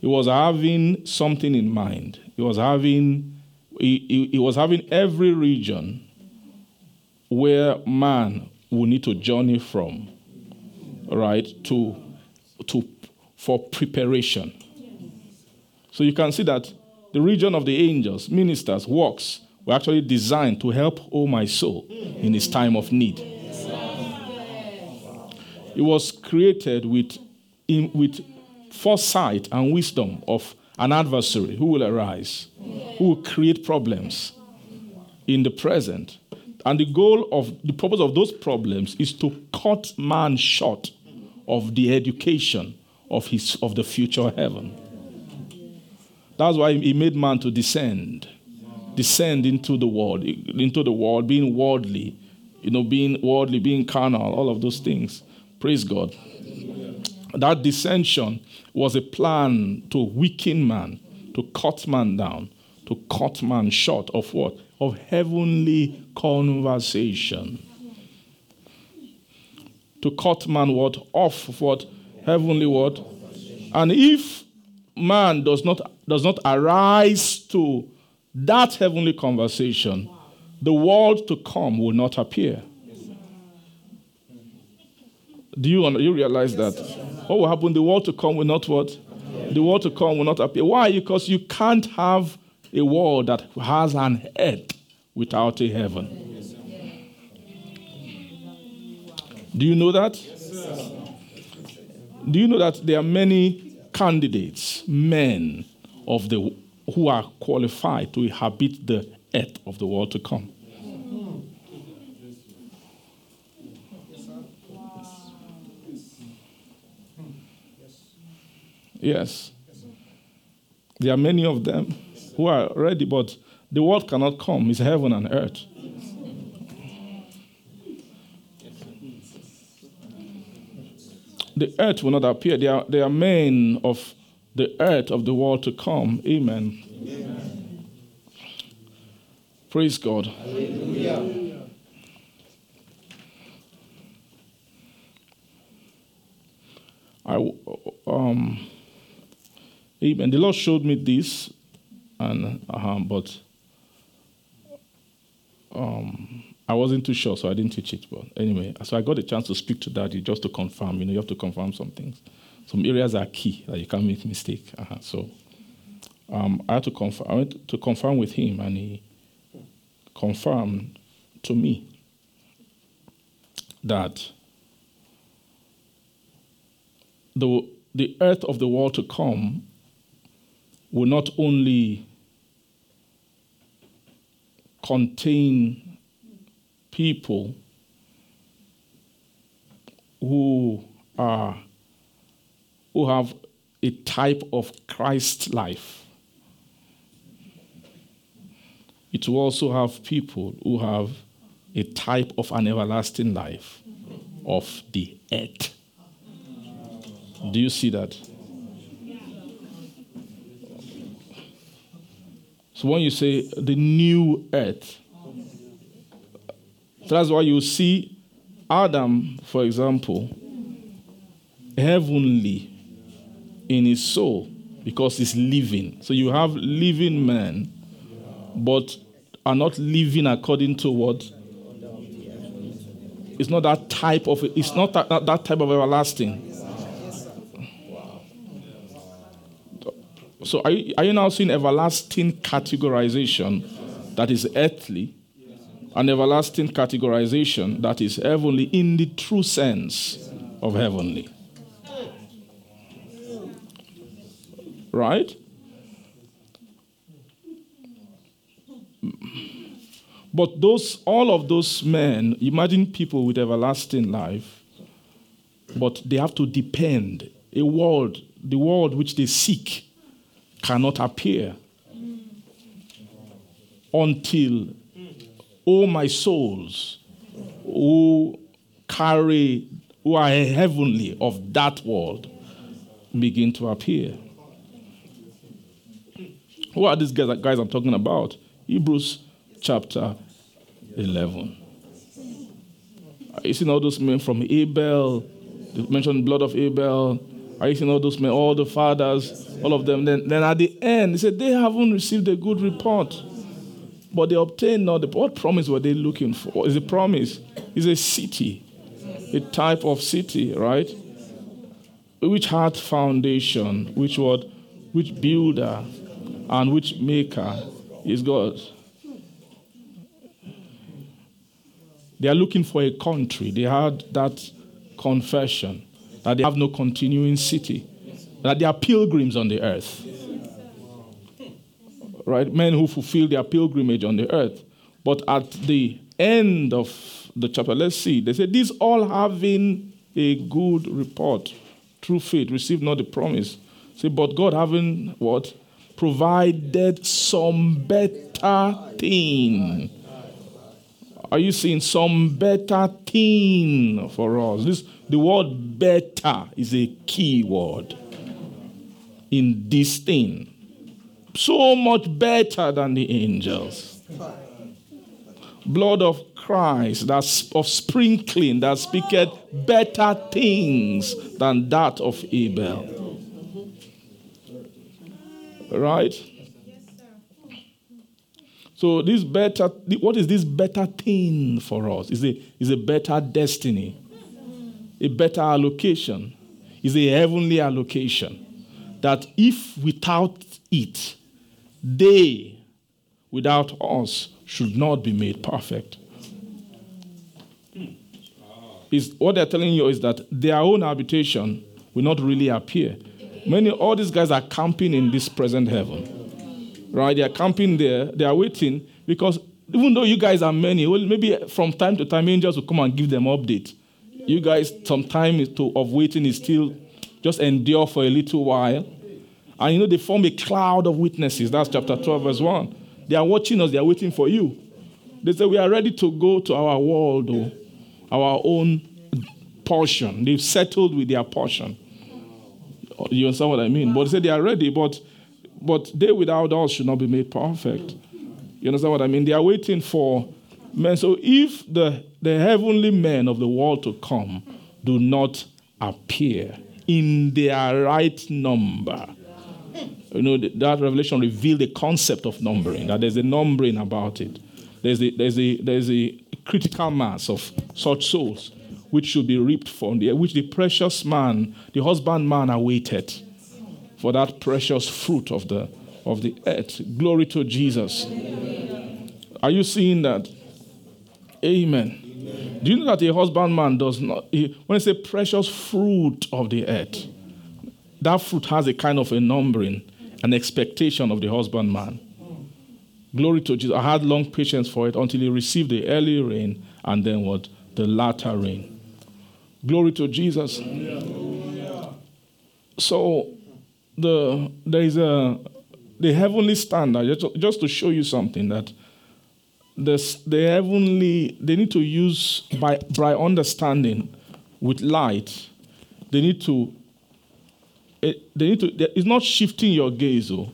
he was having something in mind. He was having he, he, he was having every region where man will need to journey from, right, to, to for preparation. So you can see that the region of the angels, ministers, works were actually designed to help oh my soul in his time of need. It was created with, in, with foresight and wisdom of an adversary who will arise, who will create problems in the present. And the goal of the purpose of those problems is to cut man short of the education of, his, of the future heaven. That's why he made man to descend, descend into the world, into the world, being worldly, you know, being worldly, being carnal, all of those things. Praise God. That descension was a plan to weaken man, to cut man down, to cut man short of what? Of heavenly conversation. To cut man what? Off of what? Heavenly what? And if man does not does not arise to that heavenly conversation, the world to come will not appear. Do you, you realize that? What will happen? The world to come will not what? The world to come will not appear. Why? Because you can't have a world that has an earth without a heaven. Do you know that? Do you know that there are many candidates, men of the who are qualified to inhabit the earth of the world to come? Yes. There are many of them who are ready, but the world cannot come. It's heaven and earth. The earth will not appear. They are, there are men of the earth of the world to come. Amen. Amen. Praise God. Hallelujah. I, um, Amen. The Lord showed me this, and uh, but um, I wasn't too sure, so I didn't teach it. But anyway, so I got a chance to speak to Daddy just to confirm. You know, you have to confirm some things. Some areas are key that you can't make mistake. Uh-huh. So um, I had to confirm. I went to confirm with him, and he confirmed to me that the the earth of the world to come will not only contain people who are who have a type of Christ life. It will also have people who have a type of an everlasting life of the earth. Do you see that? So when you say the new earth, that's why you see Adam, for example, heavenly in his soul because he's living. So you have living men, but are not living according to what? It's not that type of. It's not that, that, that type of everlasting. So are you, are you now seeing everlasting categorization that is earthly, and everlasting categorization that is heavenly in the true sense of heavenly? Right? But those, all of those men, imagine people with everlasting life, but they have to depend. A world, the world which they seek, cannot appear until, oh my souls, who carry, who are heavenly of that world, begin to appear. Who are these guys, guys I'm talking about? Hebrews chapter 11. Are you seeing all those men from Abel? They mentioned blood of Abel. Are you seeing all those men, all the fathers, all of them? Then, then at the end, he said, they haven't received a good report. But they obtained not the what promise were they looking for? Is a promise? Is a city, a type of city, right? Which had foundation, which what, which builder, and which maker is God. They are looking for a country. They had that confession that they have no continuing city, that they are pilgrims on the earth. Right? Men who fulfill their pilgrimage on the earth. But at the end of the chapter, let's see, they say, These all having a good report through faith, received not the promise. Say, but God having what? Provided some better thing. Are you seeing some better thing for us? This the word better is a key word in this thing. So much better than the angels. Blood of Christ, that's of sprinkling, that speaketh better things than that of Abel. Right? So this better, what is this better thing for us? Is a is a better destiny, a better allocation, is a heavenly allocation. That if without it, they without us should not be made perfect. Is what they're telling you is that their own habitation will not really appear. Many all these guys are camping in this present heaven right? They are camping there, they are waiting because even though you guys are many, well, maybe from time to time angels will come and give them update. You guys, some time to, of waiting is still just endure for a little while. And you know, they form a cloud of witnesses. That's chapter 12, verse 1. They are watching us, they are waiting for you. They say, We are ready to go to our world or our own portion. They've settled with their portion. You understand what I mean? But they say they are ready, but but they without us should not be made perfect. You understand what I mean? They are waiting for men. So if the, the heavenly men of the world to come do not appear in their right number, you know, that revelation revealed the concept of numbering, that there's a numbering about it. There's a, there's a, there's a critical mass of such souls which should be reaped from the which the precious man, the husbandman awaited for that precious fruit of the, of the earth. Glory to Jesus. Are you seeing that? Amen. Amen. Do you know that a husbandman does not, he, when I say precious fruit of the earth, that fruit has a kind of a numbering, an expectation of the husbandman. Glory to Jesus. I had long patience for it until he received the early rain and then what? The latter rain. Glory to Jesus. So the there is a the heavenly standard just, just to show you something that this, the heavenly they need to use by by understanding with light they need to it, eh, they need to it's not shifting your gaze oh,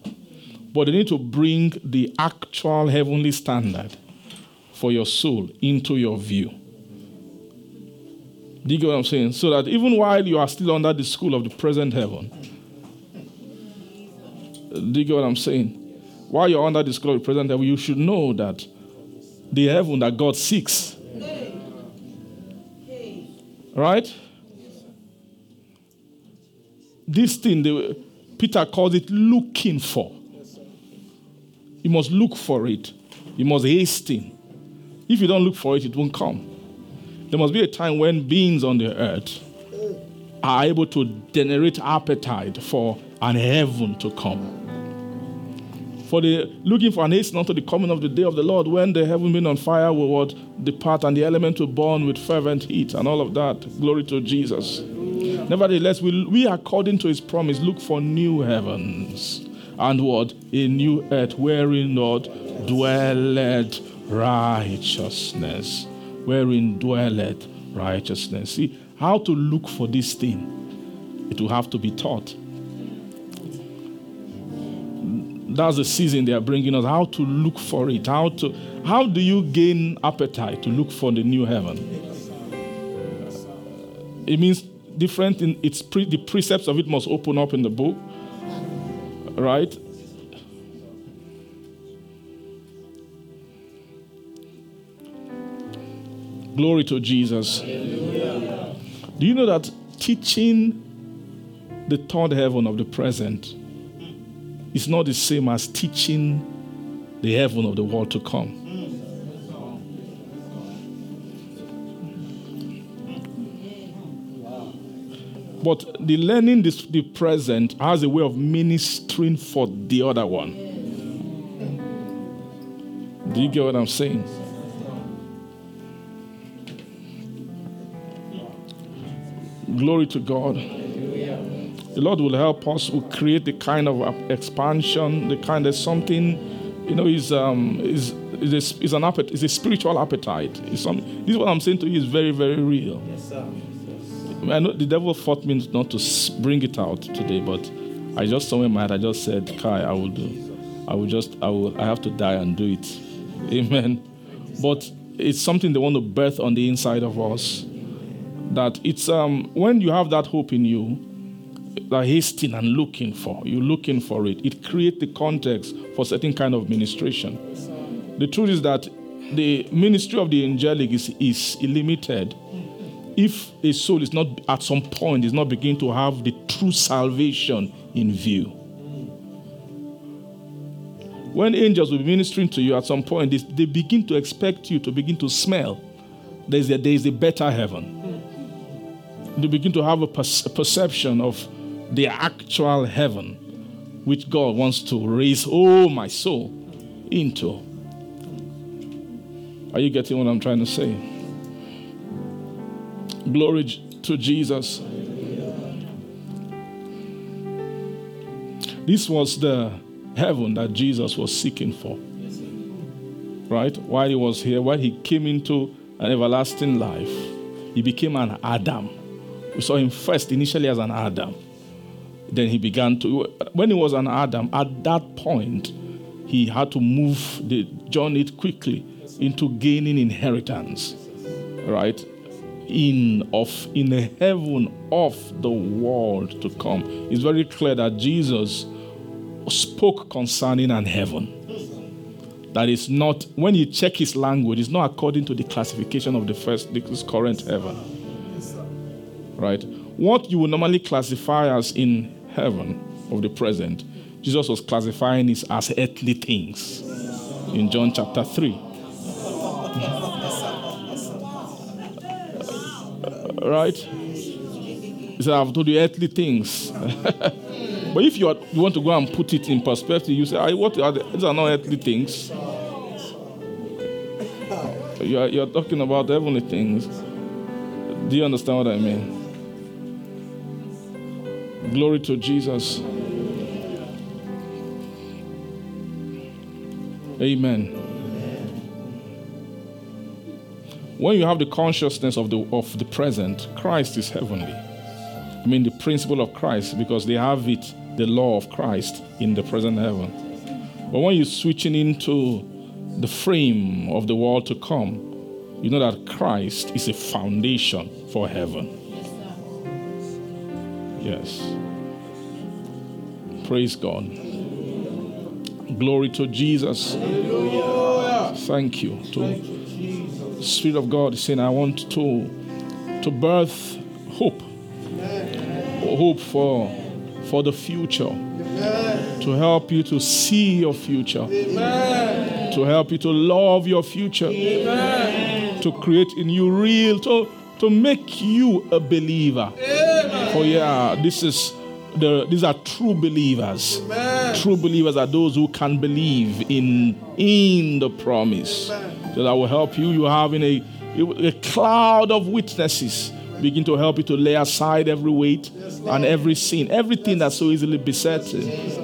but they need to bring the actual heavenly standard for your soul into your view do you get what i'm saying so that even while you are still under the school of the present heaven Do you get what I'm saying? While you're under this glory present heaven, you should know that the heaven that God seeks. Right? This thing, the, Peter calls it looking for. You must look for it. You must hasten. If you don't look for it, it won't come. There must be a time when beings on the earth are able to generate appetite for an heaven to come. For the looking for an hasten unto the coming of the day of the Lord, when the heaven being on fire will depart and the element will burn with fervent heat and all of that. Glory to Jesus. Nevertheless, we, we according to his promise look for new heavens and what? A new earth wherein Lord dwelleth righteousness. Wherein dwelleth righteousness. See, how to look for this thing, it will have to be taught. That's the season they are bringing us. How to look for it. How to how do you gain appetite to look for the new heaven? It means different in its pre, the precepts of it must open up in the book. Right? Glory to Jesus. Do you know that teaching the third heaven of the present is not the same as teaching the heaven of the world to come? But the learning this, the present has a way of ministering for the other one. Do you get what I'm saying? Glory to God. The Lord will help us. Will create the kind of expansion, the kind of something, you know, is um is is a, is an appetite, is a spiritual appetite. It's some, this is what I'm saying to you is very very real. Yes, sir. I know the devil fought me not to bring it out today, but I just saw in my head. I just said, "Kai, I will do. I will just. I will. I have to die and do it." Amen. But it's something they want to birth on the inside of us. That it's um when you have that hope in you, that hasting and looking for, you're looking for it. It creates the context for certain kind of ministration. The truth is that the ministry of the angelic is, is limited if a soul is not at some point is not beginning to have the true salvation in view. When angels will be ministering to you at some point, they, begin to expect you to begin to smell. There's a, there is a better heaven. They begin to have a, a perception of the actual heaven which God wants to raise, oh, my soul, into. Are you getting what I'm trying to say? Glory to Jesus. This was the heaven that Jesus was seeking for. Right? While he was here, while he came into an everlasting life, he became an Adam. We saw him first initially as an Adam. Then he began to, when he was an Adam, at that point, he had to move the journey quickly into gaining inheritance. Right? In of in a heaven of the world to come. It's very clear that Jesus spoke concerning an heaven. That is not when you check his language, it's not according to the classification of the first this current heaven. Right? What you would normally classify as in heaven of the present, Jesus was classifying it as earthly things in John chapter 3. Right? He said, I've told you earthly things. but if you, are, you want to go and put it in perspective, you say, I, what are the, these are not earthly things. You are, you're talking about heavenly things. Do you understand what I mean? Glory to Jesus. Amen. When you have the consciousness of the, of the present, Christ is heavenly. I mean, the principle of Christ, because they have it, the law of Christ, in the present heaven. But when you're switching into the frame of the world to come, you know that Christ is a foundation for heaven. Yes. Praise God. Glory to Jesus. Thank you. To Spirit of God is saying, I want to to birth hope. Hope for for the future. To help you to see your future. To help you to love your future. To create in you real to to make you a believer. For yeah, this is the, these are true believers. True believers are those who can believe in in the promise. So that will help you. You having a a cloud of witnesses begin to help you to lay aside every weight and every sin, everything that so easily besets.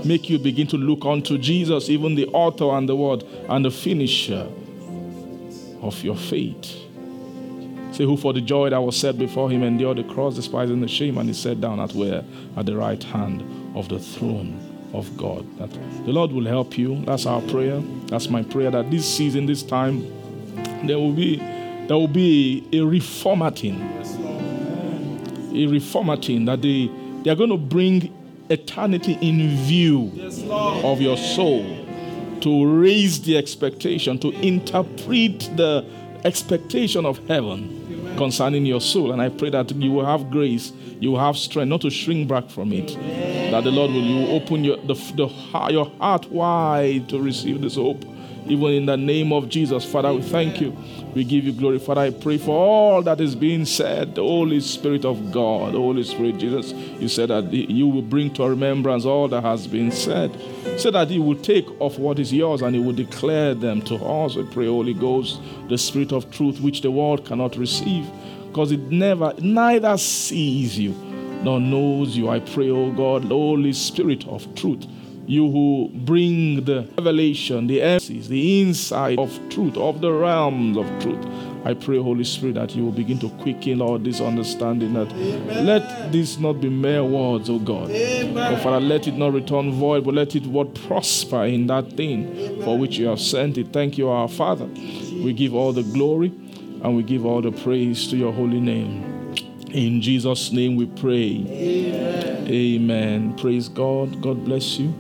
Make you begin to look unto Jesus, even the author and the word and the finisher of your faith. Say, who for the joy that was set before him endured the cross, despising the shame, and he sat down at where? At the right hand of the throne of God. That the Lord will help you. That's our prayer. That's my prayer that this season, this time, there will be there will be a reformatting. A reformatting that they, they are going to bring eternity in view of your soul to raise the expectation, to interpret the expectation of heaven concerning your soul. And I pray that you will have grace, you will have strength, not to shrink back from it. That the Lord will you open your, the, the, your heart wide to receive this hope. Even in the name of Jesus, Father, we thank you. We give you glory. Father, I pray for all that is being said. The Holy Spirit of God, Holy Spirit, Jesus, you said that you will bring to remembrance all that has been said. So that He will take of what is yours and He will declare them to us. We pray, Holy Ghost, the Spirit of truth, which the world cannot receive, because it never, neither sees you nor knows you. I pray, O God, the Holy Spirit of truth you who bring the revelation, the answers, the insight of truth, of the realms of truth. I pray, Holy Spirit, that you will begin to quicken, all this understanding that Amen. let this not be mere words, O God. But oh, Father, let it not return void, but let it what prosper in that thing Amen. for which you have sent it. Thank you, our Father. We give all the glory and we give all the praise to your holy name. In Jesus' name we pray. Amen. Amen. Praise God. God bless you.